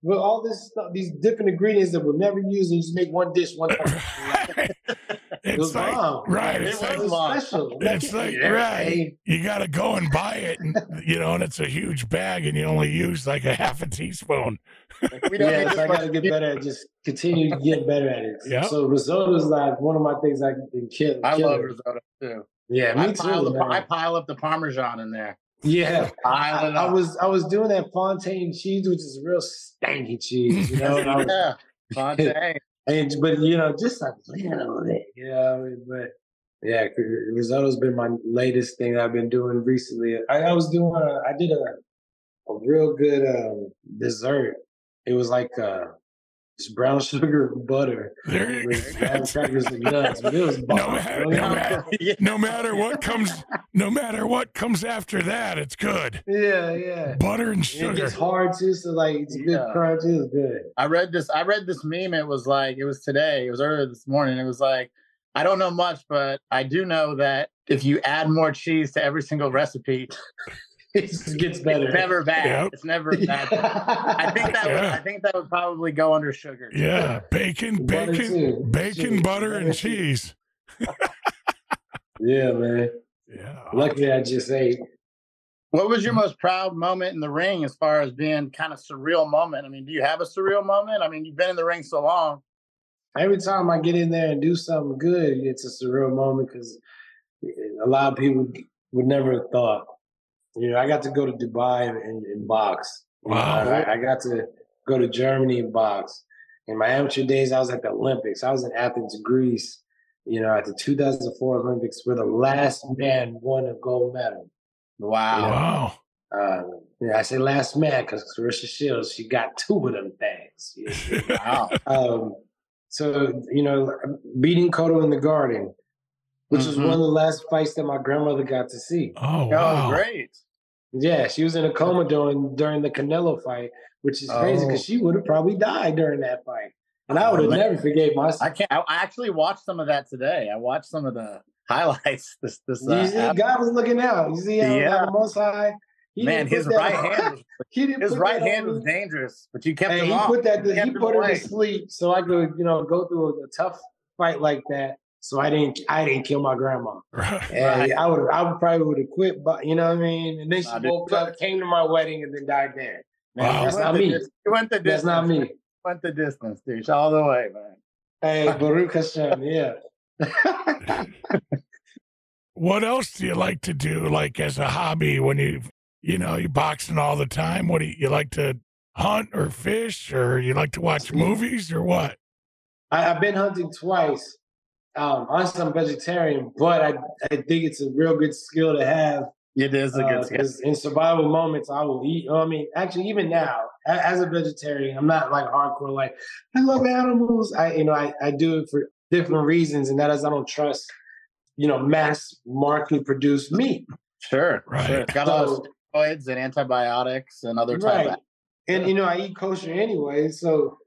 with all this stuff, these different ingredients that we'll never use, and you just make one dish one time." It was it's like bomb. right. It It's was like, bomb. special. it's like Yeah, right. You got to go and buy it, and you know, and it's a huge bag, and you only use like a half a teaspoon. We don't Yeah, so I got to get better at just continue to get better at it. Yeah. So risotto is like one of my things I can kill. I kill love it. risotto too. Yeah, me I pile, too. the. I pile up the parmesan in there. Yeah, I, I was I was doing that Fontaine cheese, which is real stanky cheese, you know. was- yeah. Fontaine. And but you know, just a little bit, you know. I mean, But yeah, risotto's been my latest thing I've been doing recently. I, I was doing, a, I did a a real good um, dessert. It was like uh, just brown sugar and butter There with crackers and nuts. But it was bomb. No matter, no, matter, no matter what comes, no matter what comes after that, it's good. Yeah, yeah. Butter and And it sugar. gets hard too, so like it's good crunch. It was good. I read this. I read this meme. It was like it was today. It was earlier this morning. It was like I don't know much, but I do know that if you add more cheese to every single recipe, It just gets better. it's never bad. Yep. It's never bad. I think that would, I think that would probably go under sugar. Yeah, bacon, bacon, bacon, Shit, butter, butter and cheese. Yeah, man. Yeah. Luckily, I just ate. What was your most proud moment in the ring as far as being kind of surreal moment? I mean, do you have a surreal moment? I mean, you've been in the ring so long. Every time I get in there and do something good, it's a surreal moment because a lot of people would never have thought. You know, I got to go to Dubai and, and, and box. Wow. I, I got to go to Germany and box. In my amateur days, I was at the Olympics. I was in Athens, Greece. You know, at the 2004 Olympics, where the last man won a gold medal. Wow. Wow. Uh, yeah, I say last man because Claressa Shields, she got two of them things. Wow. um, so you know, beating Cotto in the Garden, which was Mhm. one of the last fights that my grandmother got to see. Oh, Oh, great. Yeah, she was in a coma during during the Canelo fight, which is crazy Oh. because she would have probably died during that fight, and I would have man. never forgave myself. I can't. I I actually watched some of that today. I watched some of the highlights. This, this. Uh, you see, app- God was looking out. You see how Yeah. how the Most High. he Man, his right on- hand. Was, he didn't his right hand was dangerous, but you kept And him he off. put that You he kept him put her to sleep so I could, you know, go through a tough fight like that. So I didn't I didn't kill my grandma. Right. And Right. I would I would probably would have quit, but you know what I mean? And then she Nah, dude. woke up, came to my wedding, and then died there. Man, Wow. That's not me. dis- You went the distance. That's not me. Went the distance, dude. All the way, man. Hey, Baruch Hashem, yeah. What else do you like to do, like as a hobby when you, you know, you boxing all the time? What do you, you like to hunt or fish, or you like to watch movies, or what? I, I've been hunting twice. Um, honestly, I'm vegetarian, but I I think it's a real good skill to have It is a good skill. because in survival moments, I will eat. I mean, actually, even now, as a vegetarian, I'm not like hardcore. Like I love animals. I, you know, I, I do it for different reasons, and that is I don't trust, you know, mass market produced meat. Sure, Right. sure. It's got a lot So- of steroids and antibiotics and other type right. of And you know, I eat kosher anyway, so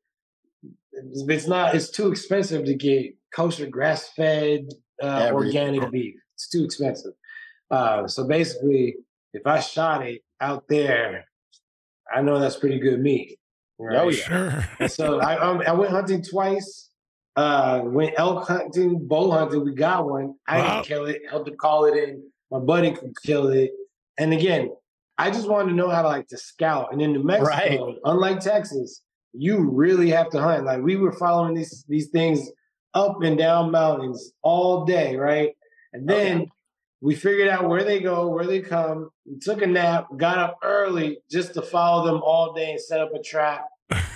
it's it's not. It's too expensive to get kosher, grass fed, uh, Every- organic beef. It's too expensive. Uh, so basically, if I shot it out there, I know that's pretty good meat. Right? Oh, yeah. Sure. And so I um, I went hunting twice. Uh, went elk hunting, bow hunting. We got one. I Wow. didn't kill it. Helped to call it in. My buddy could kill it. And again, I just wanted to know how to like to scout. And in New Mexico, Right. unlike Texas, you really have to hunt. Like we were following these these things up and down mountains all day, right? And then we figured out where they go, where they come. We took a nap, got up early just to follow them all day and set up a trap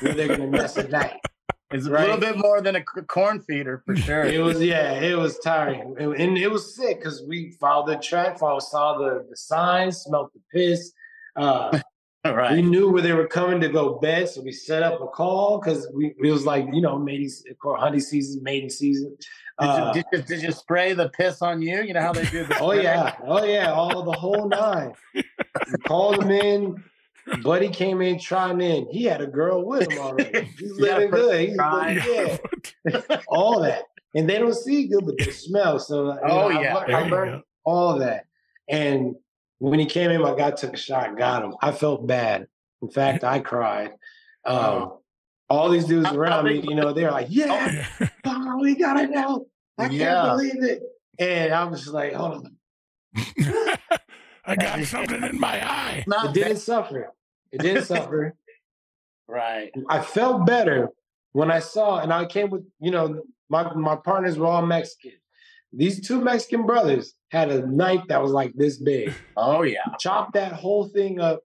where they're gonna mess at night. It's a little bit more than a corn feeder for sure. It was yeah, it was tiring, and, and it was sick because we followed the track, followed, saw the, the signs, smelled the piss. Uh, We knew where they were coming to go bed, so we set up a call because we it was like you know mating for hunting season, mating season. Did, Uh, you, did, you, did you spray the piss on you? You know how they do the oh yeah, oh yeah, all the whole nine. We called him in. Buddy came in trying in. He had a girl with him already. He's You living good. He's pride. living, yeah, all that. And they don't see good, but they smell. So Oh, know, yeah. lear- There I learned go. all that. And when he came in, my guy took a shot, got him. I felt bad. In fact, I cried. Um, all these dudes around me, you know, they're like, "Yeah, Yeah. oh, we got it now. I can't Yeah. believe it." And I was like, "Hold on." I got something in my eye. It didn't suffer. It didn't suffer. right. I felt better when I saw, and I came with, you know, my my partners were all Mexican. These two Mexican brothers had a knife that was like this big. Oh yeah. Chopped that whole thing up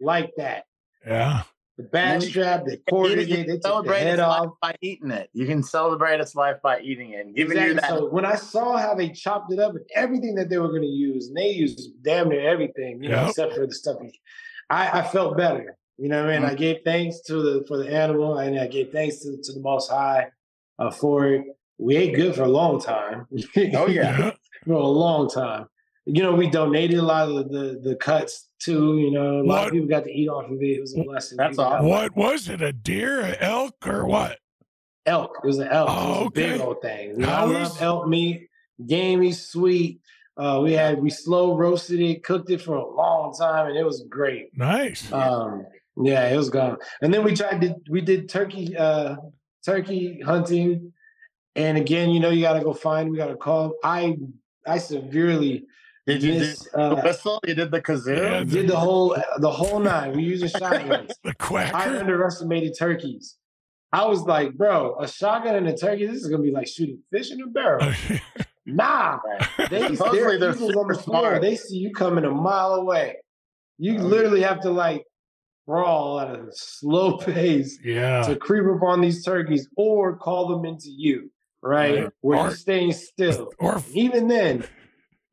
like that. Yeah. The back you- strap, they You, quartered you it, they can took the head life off. by eating it. You can celebrate its life by eating it. And giving Exactly. you that. So when I saw how they chopped it up and everything that they were going to use, and they used damn near everything, you know, except for the stuff. I, I felt better. You know what I mean? Mm-hmm. I gave thanks to the for the animal, and I gave thanks to, to the Most High uh, for it. We ain't good for a long time. oh yeah. Yeah. for a long time. You know, we donated a lot of the the cuts too. You know, a lot What? of people got to eat off of it. It was a blessing. That's People got awesome. What was it? A deer, a elk, or what? elk. It was an elk. Oh, it was a big okay. old thing. You know, How I is- elk meat, gamey, sweet. Uh, we had we slow roasted it, cooked it for a long time, and it was great. Nice. Um, yeah, it was gone. And then we tried to we did turkey uh turkey hunting. And again, you know, you gotta go find, we gotta call. I I severely Did you do miss, the uh, whistle? You did the kazoo? Yeah. did the whole the whole nine. We using shotguns. The I underestimated turkeys. I was like, bro, a shotgun and a turkey, this is gonna be like shooting fish in a barrel. Nah, they Supposedly they're they're eagles on the floor. smart. They see you coming a mile away. You Oh, literally have to like crawl at a slow pace yeah. to creep up on these turkeys or call them into you, right? Right. Where Or- you're staying still. Or Even then,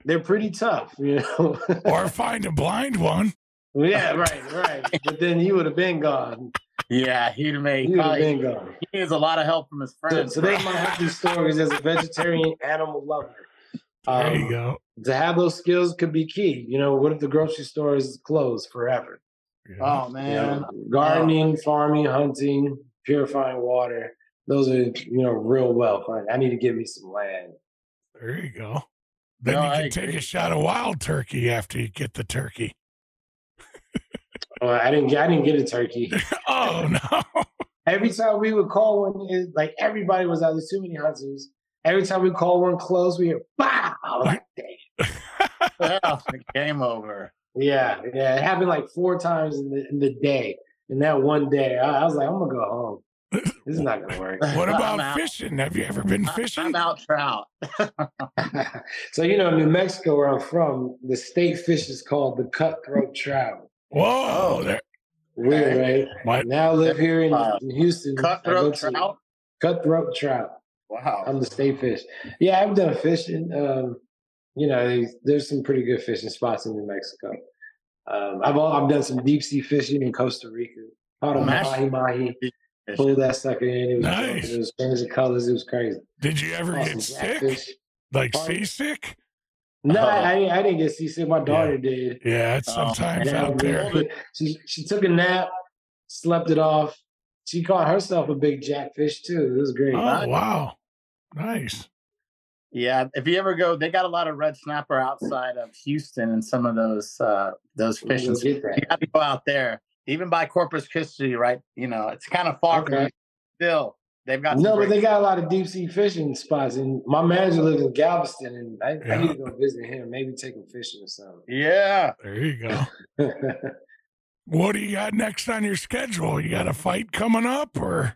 they're pretty tough, you know. or find a blind one. yeah, right, right. But then he would have been gone. Yeah, he'd make He would have probably, been gone. he needs a lot of help from his friends. so they might have these stories as a vegetarian animal lover. There you Um, go. To have those skills could be key. You know, what if the grocery store is closed forever? Yeah. oh man. know, gardening, farming, hunting, purifying water. Those are, you know, real wealth. Like, I need to give me some land. There you go. Then No, you I can take agree. a shot of wild turkey after you get the turkey. Oh, I didn't get I didn't get a turkey. Oh no. Every time we would call one, it, like everybody was out. There's too many hunters. Every time we call one close, we hear bah. I was like, dang. Yeah, game over. Yeah, yeah. It happened like four times in the in the day. In that one day, I, I was like, I'm gonna go home. This is not gonna work. What about fishing? Have you ever been fishing? I'm out trout. so you know, New Mexico, where I'm from, the state fish is called the cutthroat trout. Whoa, there, Weird, right? my, Now I live here in, Uh, in Houston. Cutthroat trout. Cutthroat trout. Wow. I'm the state fish. Yeah, I've done fishing. Um, you know, there's, there's some pretty good fishing spots in New Mexico. Um, I've all, I've done some deep sea fishing in Costa Rica. Caught a mahi mahi. Fish. Pulled that sucker in. It was Nice. it was crazy colors. It was crazy. did you ever Caught get sick? catfish. Like seasick? No, Oh. I, I, didn't- get seasick. My daughter did. Yeah, it's Oh, sometimes Yeah, out there. She she took a nap, slept it off. She caught herself a big jackfish too. It was great. Oh wow, nice. Yeah, if you ever go, they got a lot of red snapper outside of Houston and some of those uh those We'll fishing. get that. You got to go out there, even by Corpus Christi, right? You know, it's kind of far. from Okay. you. Still, they've got. No, but they got a lot of deep sea fishing spots, and my manager lives in Galveston, and I, I need to go visit him. Maybe take him fishing or something. yeah. There you go. What do you got next on your schedule? You got a fight coming up, or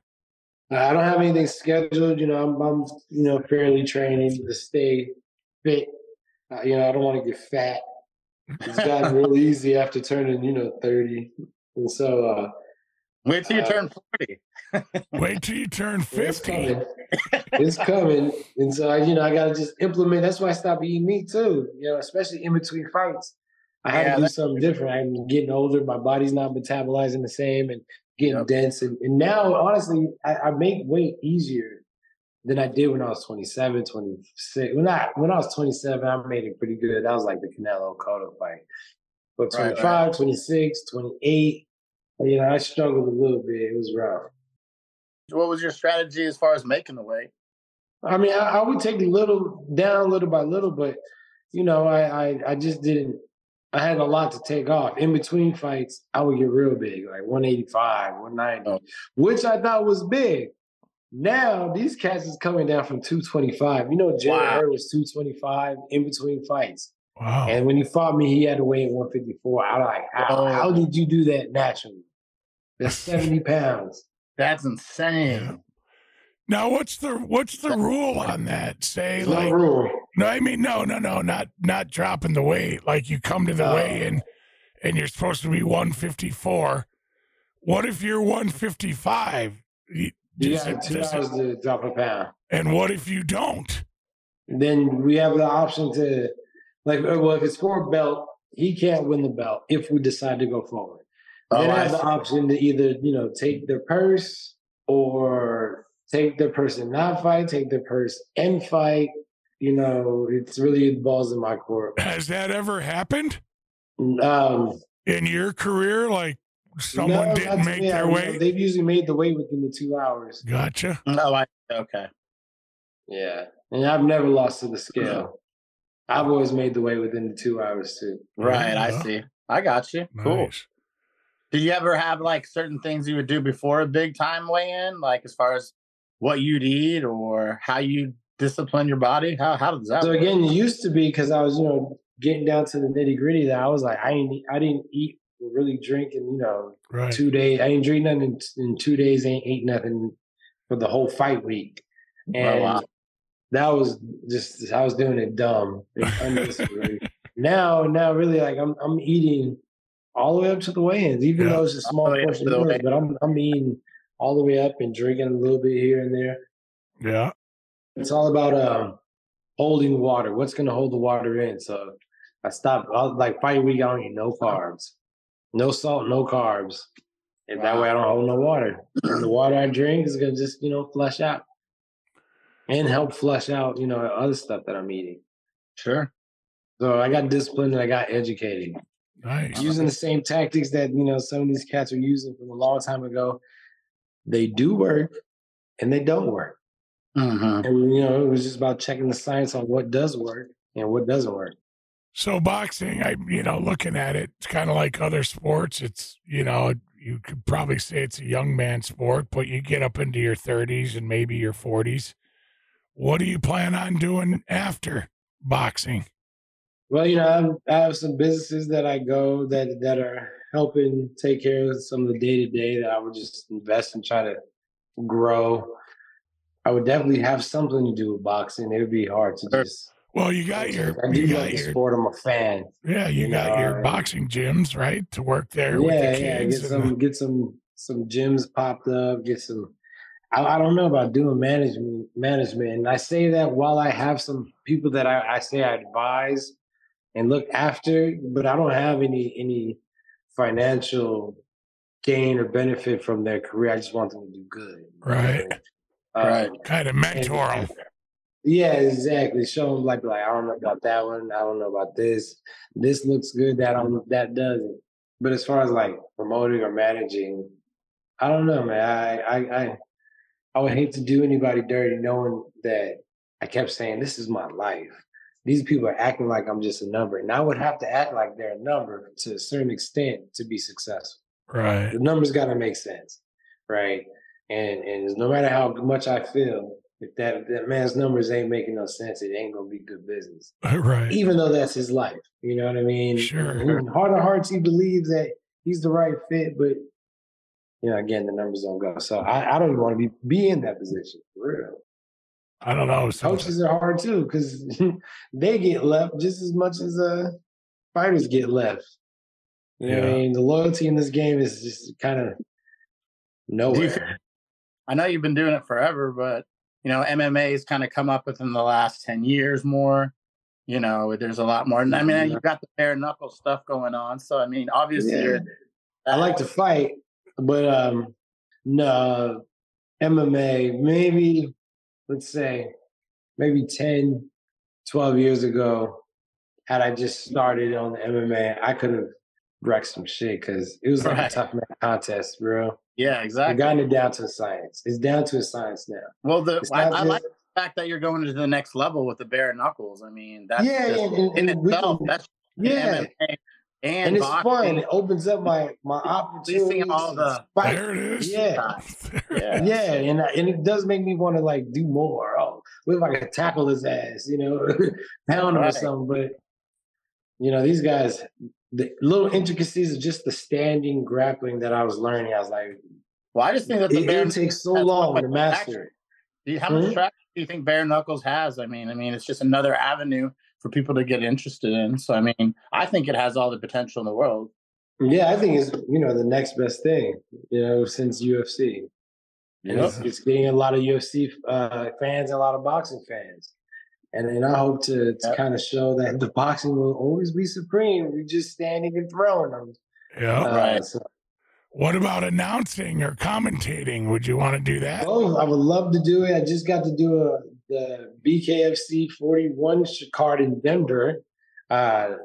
I don't have anything scheduled. You know, I'm, I'm you know fairly training to stay fit. Uh, you know, I don't want to get fat. It's gotten real easy after turning you know thirty, and so uh, Wait till you Uh, turn forty. wait till you turn 50. it's coming. it's coming, and so I, you know I got to just implement. That's why I stopped eating meat too. You know, especially in between fights. I had Yeah, to do something different. I'm getting older. My body's not metabolizing the same, and getting my body's not metabolizing the same, and getting Yep. dense. And, and now, honestly, I, I make weight easier than I did when I was 27, 26. When I when I was 27, I made it pretty good. That was like the Canelo Cotto fight. But Right, 25, right. 26, 28, you know, I struggled a little bit. It was rough. What was your strategy as far as making the weight? I mean, I, I would take a little down little by little, but you know, I, I I just didn't. I had a lot to take off. In between fights, I would get real big, like 185, 190, Oh. which I thought was big. Now these cats is coming down from 225. You know, Jarrett Wow. Hurd was 225 in between fights, Wow. and when he fought me, he had to weigh in 154. I like, how, Oh. how did you do that naturally? That's 70 pounds. That's insane. Now, what's the what's the rule on that? Say no like rule. no, I mean no, no, no, not not dropping the weight. Like you come to the Oh. weigh-in and you're supposed to be 154. What if you're 155? You- You got two does it- hours to drop a pound. and what if you don't? then we have the option to like uh, well if it's for a belt he can't win the belt if we decide to go forward. Oh, then I I have the option to either you know take their purse or take their purse and not fight take their purse and fight. You know it's really balls in my court. Has that ever happened? Um in your career? Like someone no, didn't make yeah, their no, weight? they've usually made the weight within the two hours. Gotcha. Oh, I okay. yeah. And i've never lost to the scale i've always made the way within the two hours too Right, I see. I got you. Cool. Nice. Did you ever have like certain things you would do before a big time weigh in, like as far as what you'd eat or how you discipline your body? How how does that? So work? again, it used to be because I was, you know, getting down to the nitty gritty that I was like, I ain't, I didn't eat, or really drink in, you know, Right. two days. I ain't drink nothing in, in two days. I ain't eat nothing for the whole fight week, oh, and Oh, wow. That was just I was doing it dumb. now, now really like I'm, I'm eating all the way up to the weigh-ins, even Yeah. though it's a small the portion of meals, but I'm, I'm eating all the way up and drinking a little bit here and there. Yeah. It's all about um holding water. What's gonna hold the water in? So I stopped I was like fight week. I don't eat no carbs, no salt, no carbs, and that way I don't hold no water. And the water I drink is gonna just you know flush out and help flush out you know other stuff that I'm eating. Sure. So I got disciplined and I got educated Nice. using the same tactics that you know some of these cats are using from a long time ago. They do work and they don't work. hmm And you know, it was just about checking the science on what does work and what doesn't work. So boxing, I you know, looking at it, it's kind of like other sports. It's you know, you could probably say it's a young man sport, but you get up into your thirties and maybe your forties. What do you plan on doing after boxing? Well, you know, I have, I have some businesses that I go that that are helping take care of some of the day to day that I would just invest and try to grow. I would definitely have something to do with boxing. It would be hard to just. Well, you got your I do you got the your sport. I'm a fan. yeah, you you got know, your boxing gyms, right? To work there with Yeah, the yeah. Get and some, get some, some gyms popped up. Get some. I, I don't know about doing management. Management, and I say that while I have some people that I, I say I advise and look after, but I don't have any any financial gain or benefit from their career. I just want them to do good. Right. Um, Right. kind of mentor them. Yeah, exactly. Show them like like I don't know about that one. I don't know about this. This looks good. That on that doesn't. But as far as like promoting or managing, I don't know, man. I I I, I would hate to do anybody dirty, knowing that I kept saying this is my life. These people are acting like I'm just a number, and I would have to act like they're a number to a certain extent to be successful Right. the numbers got to make sense, right? And and no matter how much I feel, if that if that man's numbers ain't making no sense, it ain't gonna be good business. Right. Even though that's his life, you know what I mean? Sure. In Heart of hearts, he believes that he's the right fit, but you know, again, the numbers don't go. So I, I don't even want to be be in that position for real. I don't know. sometimes- Coaches are hard too because they get left just as much as uh fighters get left. You know what I mean? The loyalty in this game is just kind of nowhere. think- I know you've been doing it forever, but you know MMA has kind of come up within the last ten years more. You know, there's a lot more. I mean, you've got the bare knuckle stuff going on. So I mean, obviously, Yeah. you're, I like to fight, but um, no MMA. Maybe let's say maybe 10, 12 years ago, had I just started on the MMA, I could have wrecked some shit because it was like Right. a tough man contest, bro. yeah, exactly. gotten it down to a science. It's down to a science now. Well, the I, I like the fact that you're going to the next level with the bare knuckles. I mean, that's Yeah, just, and- in itself, can- that's Yeah. MMA and, and it's boxing. fun. It opens up my my opportunities. All the- There it is. Yeah. Yeah. Yeah, and and it does make me want to like do more. Oh, what if I could tackle his ass? You know, pound him or something. But you know, these guys, the little intricacies of just the standing grappling that I was learning. I was like, Well, I just think that the it, bare it takes so long to way master it. Do you- How much Mhm. traction do you think bare knuckles has? I mean, I mean, it's just another avenue for people to get interested in. So, I mean, I think it has all the potential in the world. Yeah, I think it's you know the next best thing. You know, since UFC, and it's, it's getting a lot of UFC uh, fans and a lot of boxing fans. And and I hope to, to Yep. kind of show that the boxing will always be supreme. We're just standing and throwing them. Yeah. Uh, Right. so- What about announcing or commentating? Would you want to do that? Oh, I would love to do it. I just got to do a the BKFC 41 sh- card in Denver. Uh,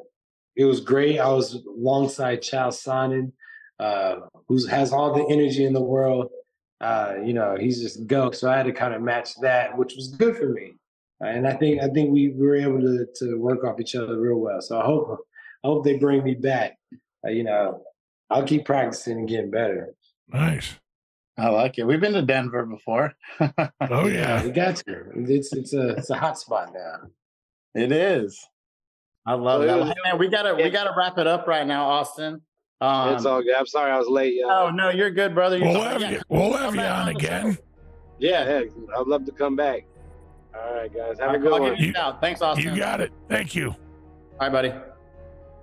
it was great. I was alongside Chael Sonnen, uh, who has all the energy in the world. Uh, you know, he's just go. So I had to kind of match that, which was good for me. And I think I think we were able to to work off each other real well. So I hope I hope they bring me back. Uh, you know, I'll keep practicing and getting better. Nice. I like it. We've been to Denver before. Oh yeah. we got to. It's it's a it's a hot spot now. it is. I love Well, it Hey, man, we gotta we gotta wrap it up right now, Austin. Um, it's all good. I'm sorry I was late, y'all. Oh no, you're good, brother. You're We'll have you. We'll have Come you back on on again. Yeah, yeah, I'd love to come back. All right, guys. Have All a good I'll one. give you a. Thanks, Austin. You got it. Thank you. All right, buddy.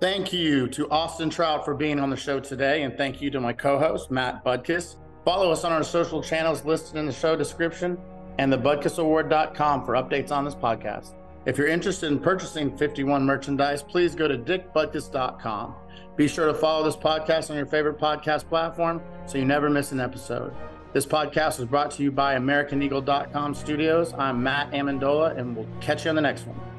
Thank you to Austin Trout for being on the show today, and thank you to my co-host Matt Butkus. Follow us on our social channels listed in the show description and thebutkusaward.com for updates on this podcast. If you're interested in purchasing 51 merchandise, please go to dickbutkus.com. Be sure to follow this podcast on your favorite podcast platform so you never miss an episode. This podcast was brought to you by AmericanEagle.com Studios. I'm Matt Amendola, and we'll catch you on the next one.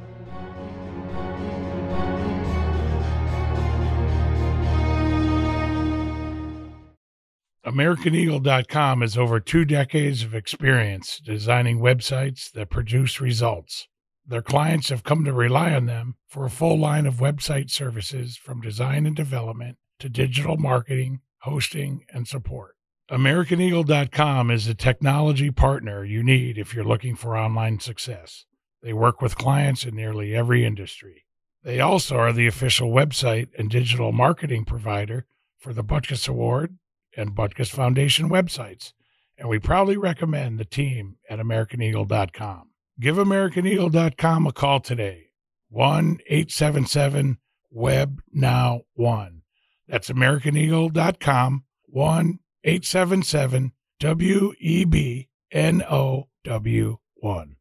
AmericanEagle.com has over two decades of experience designing websites that produce results. Their clients have come to rely on them for a full line of website services from design and development to digital marketing, hosting, and support. AmericanEagle.com is the technology partner you need if you're looking for online success. They work with clients in nearly every industry. They also are the official website and digital marketing provider for the Butkus Award and Butkus Foundation websites, and we proudly recommend the team at AmericanEagle.com. Give AmericanEagle.com a call today, 1 877 Web Now 1. That's AmericanEagle.com, 1 877 W E B N O W 1.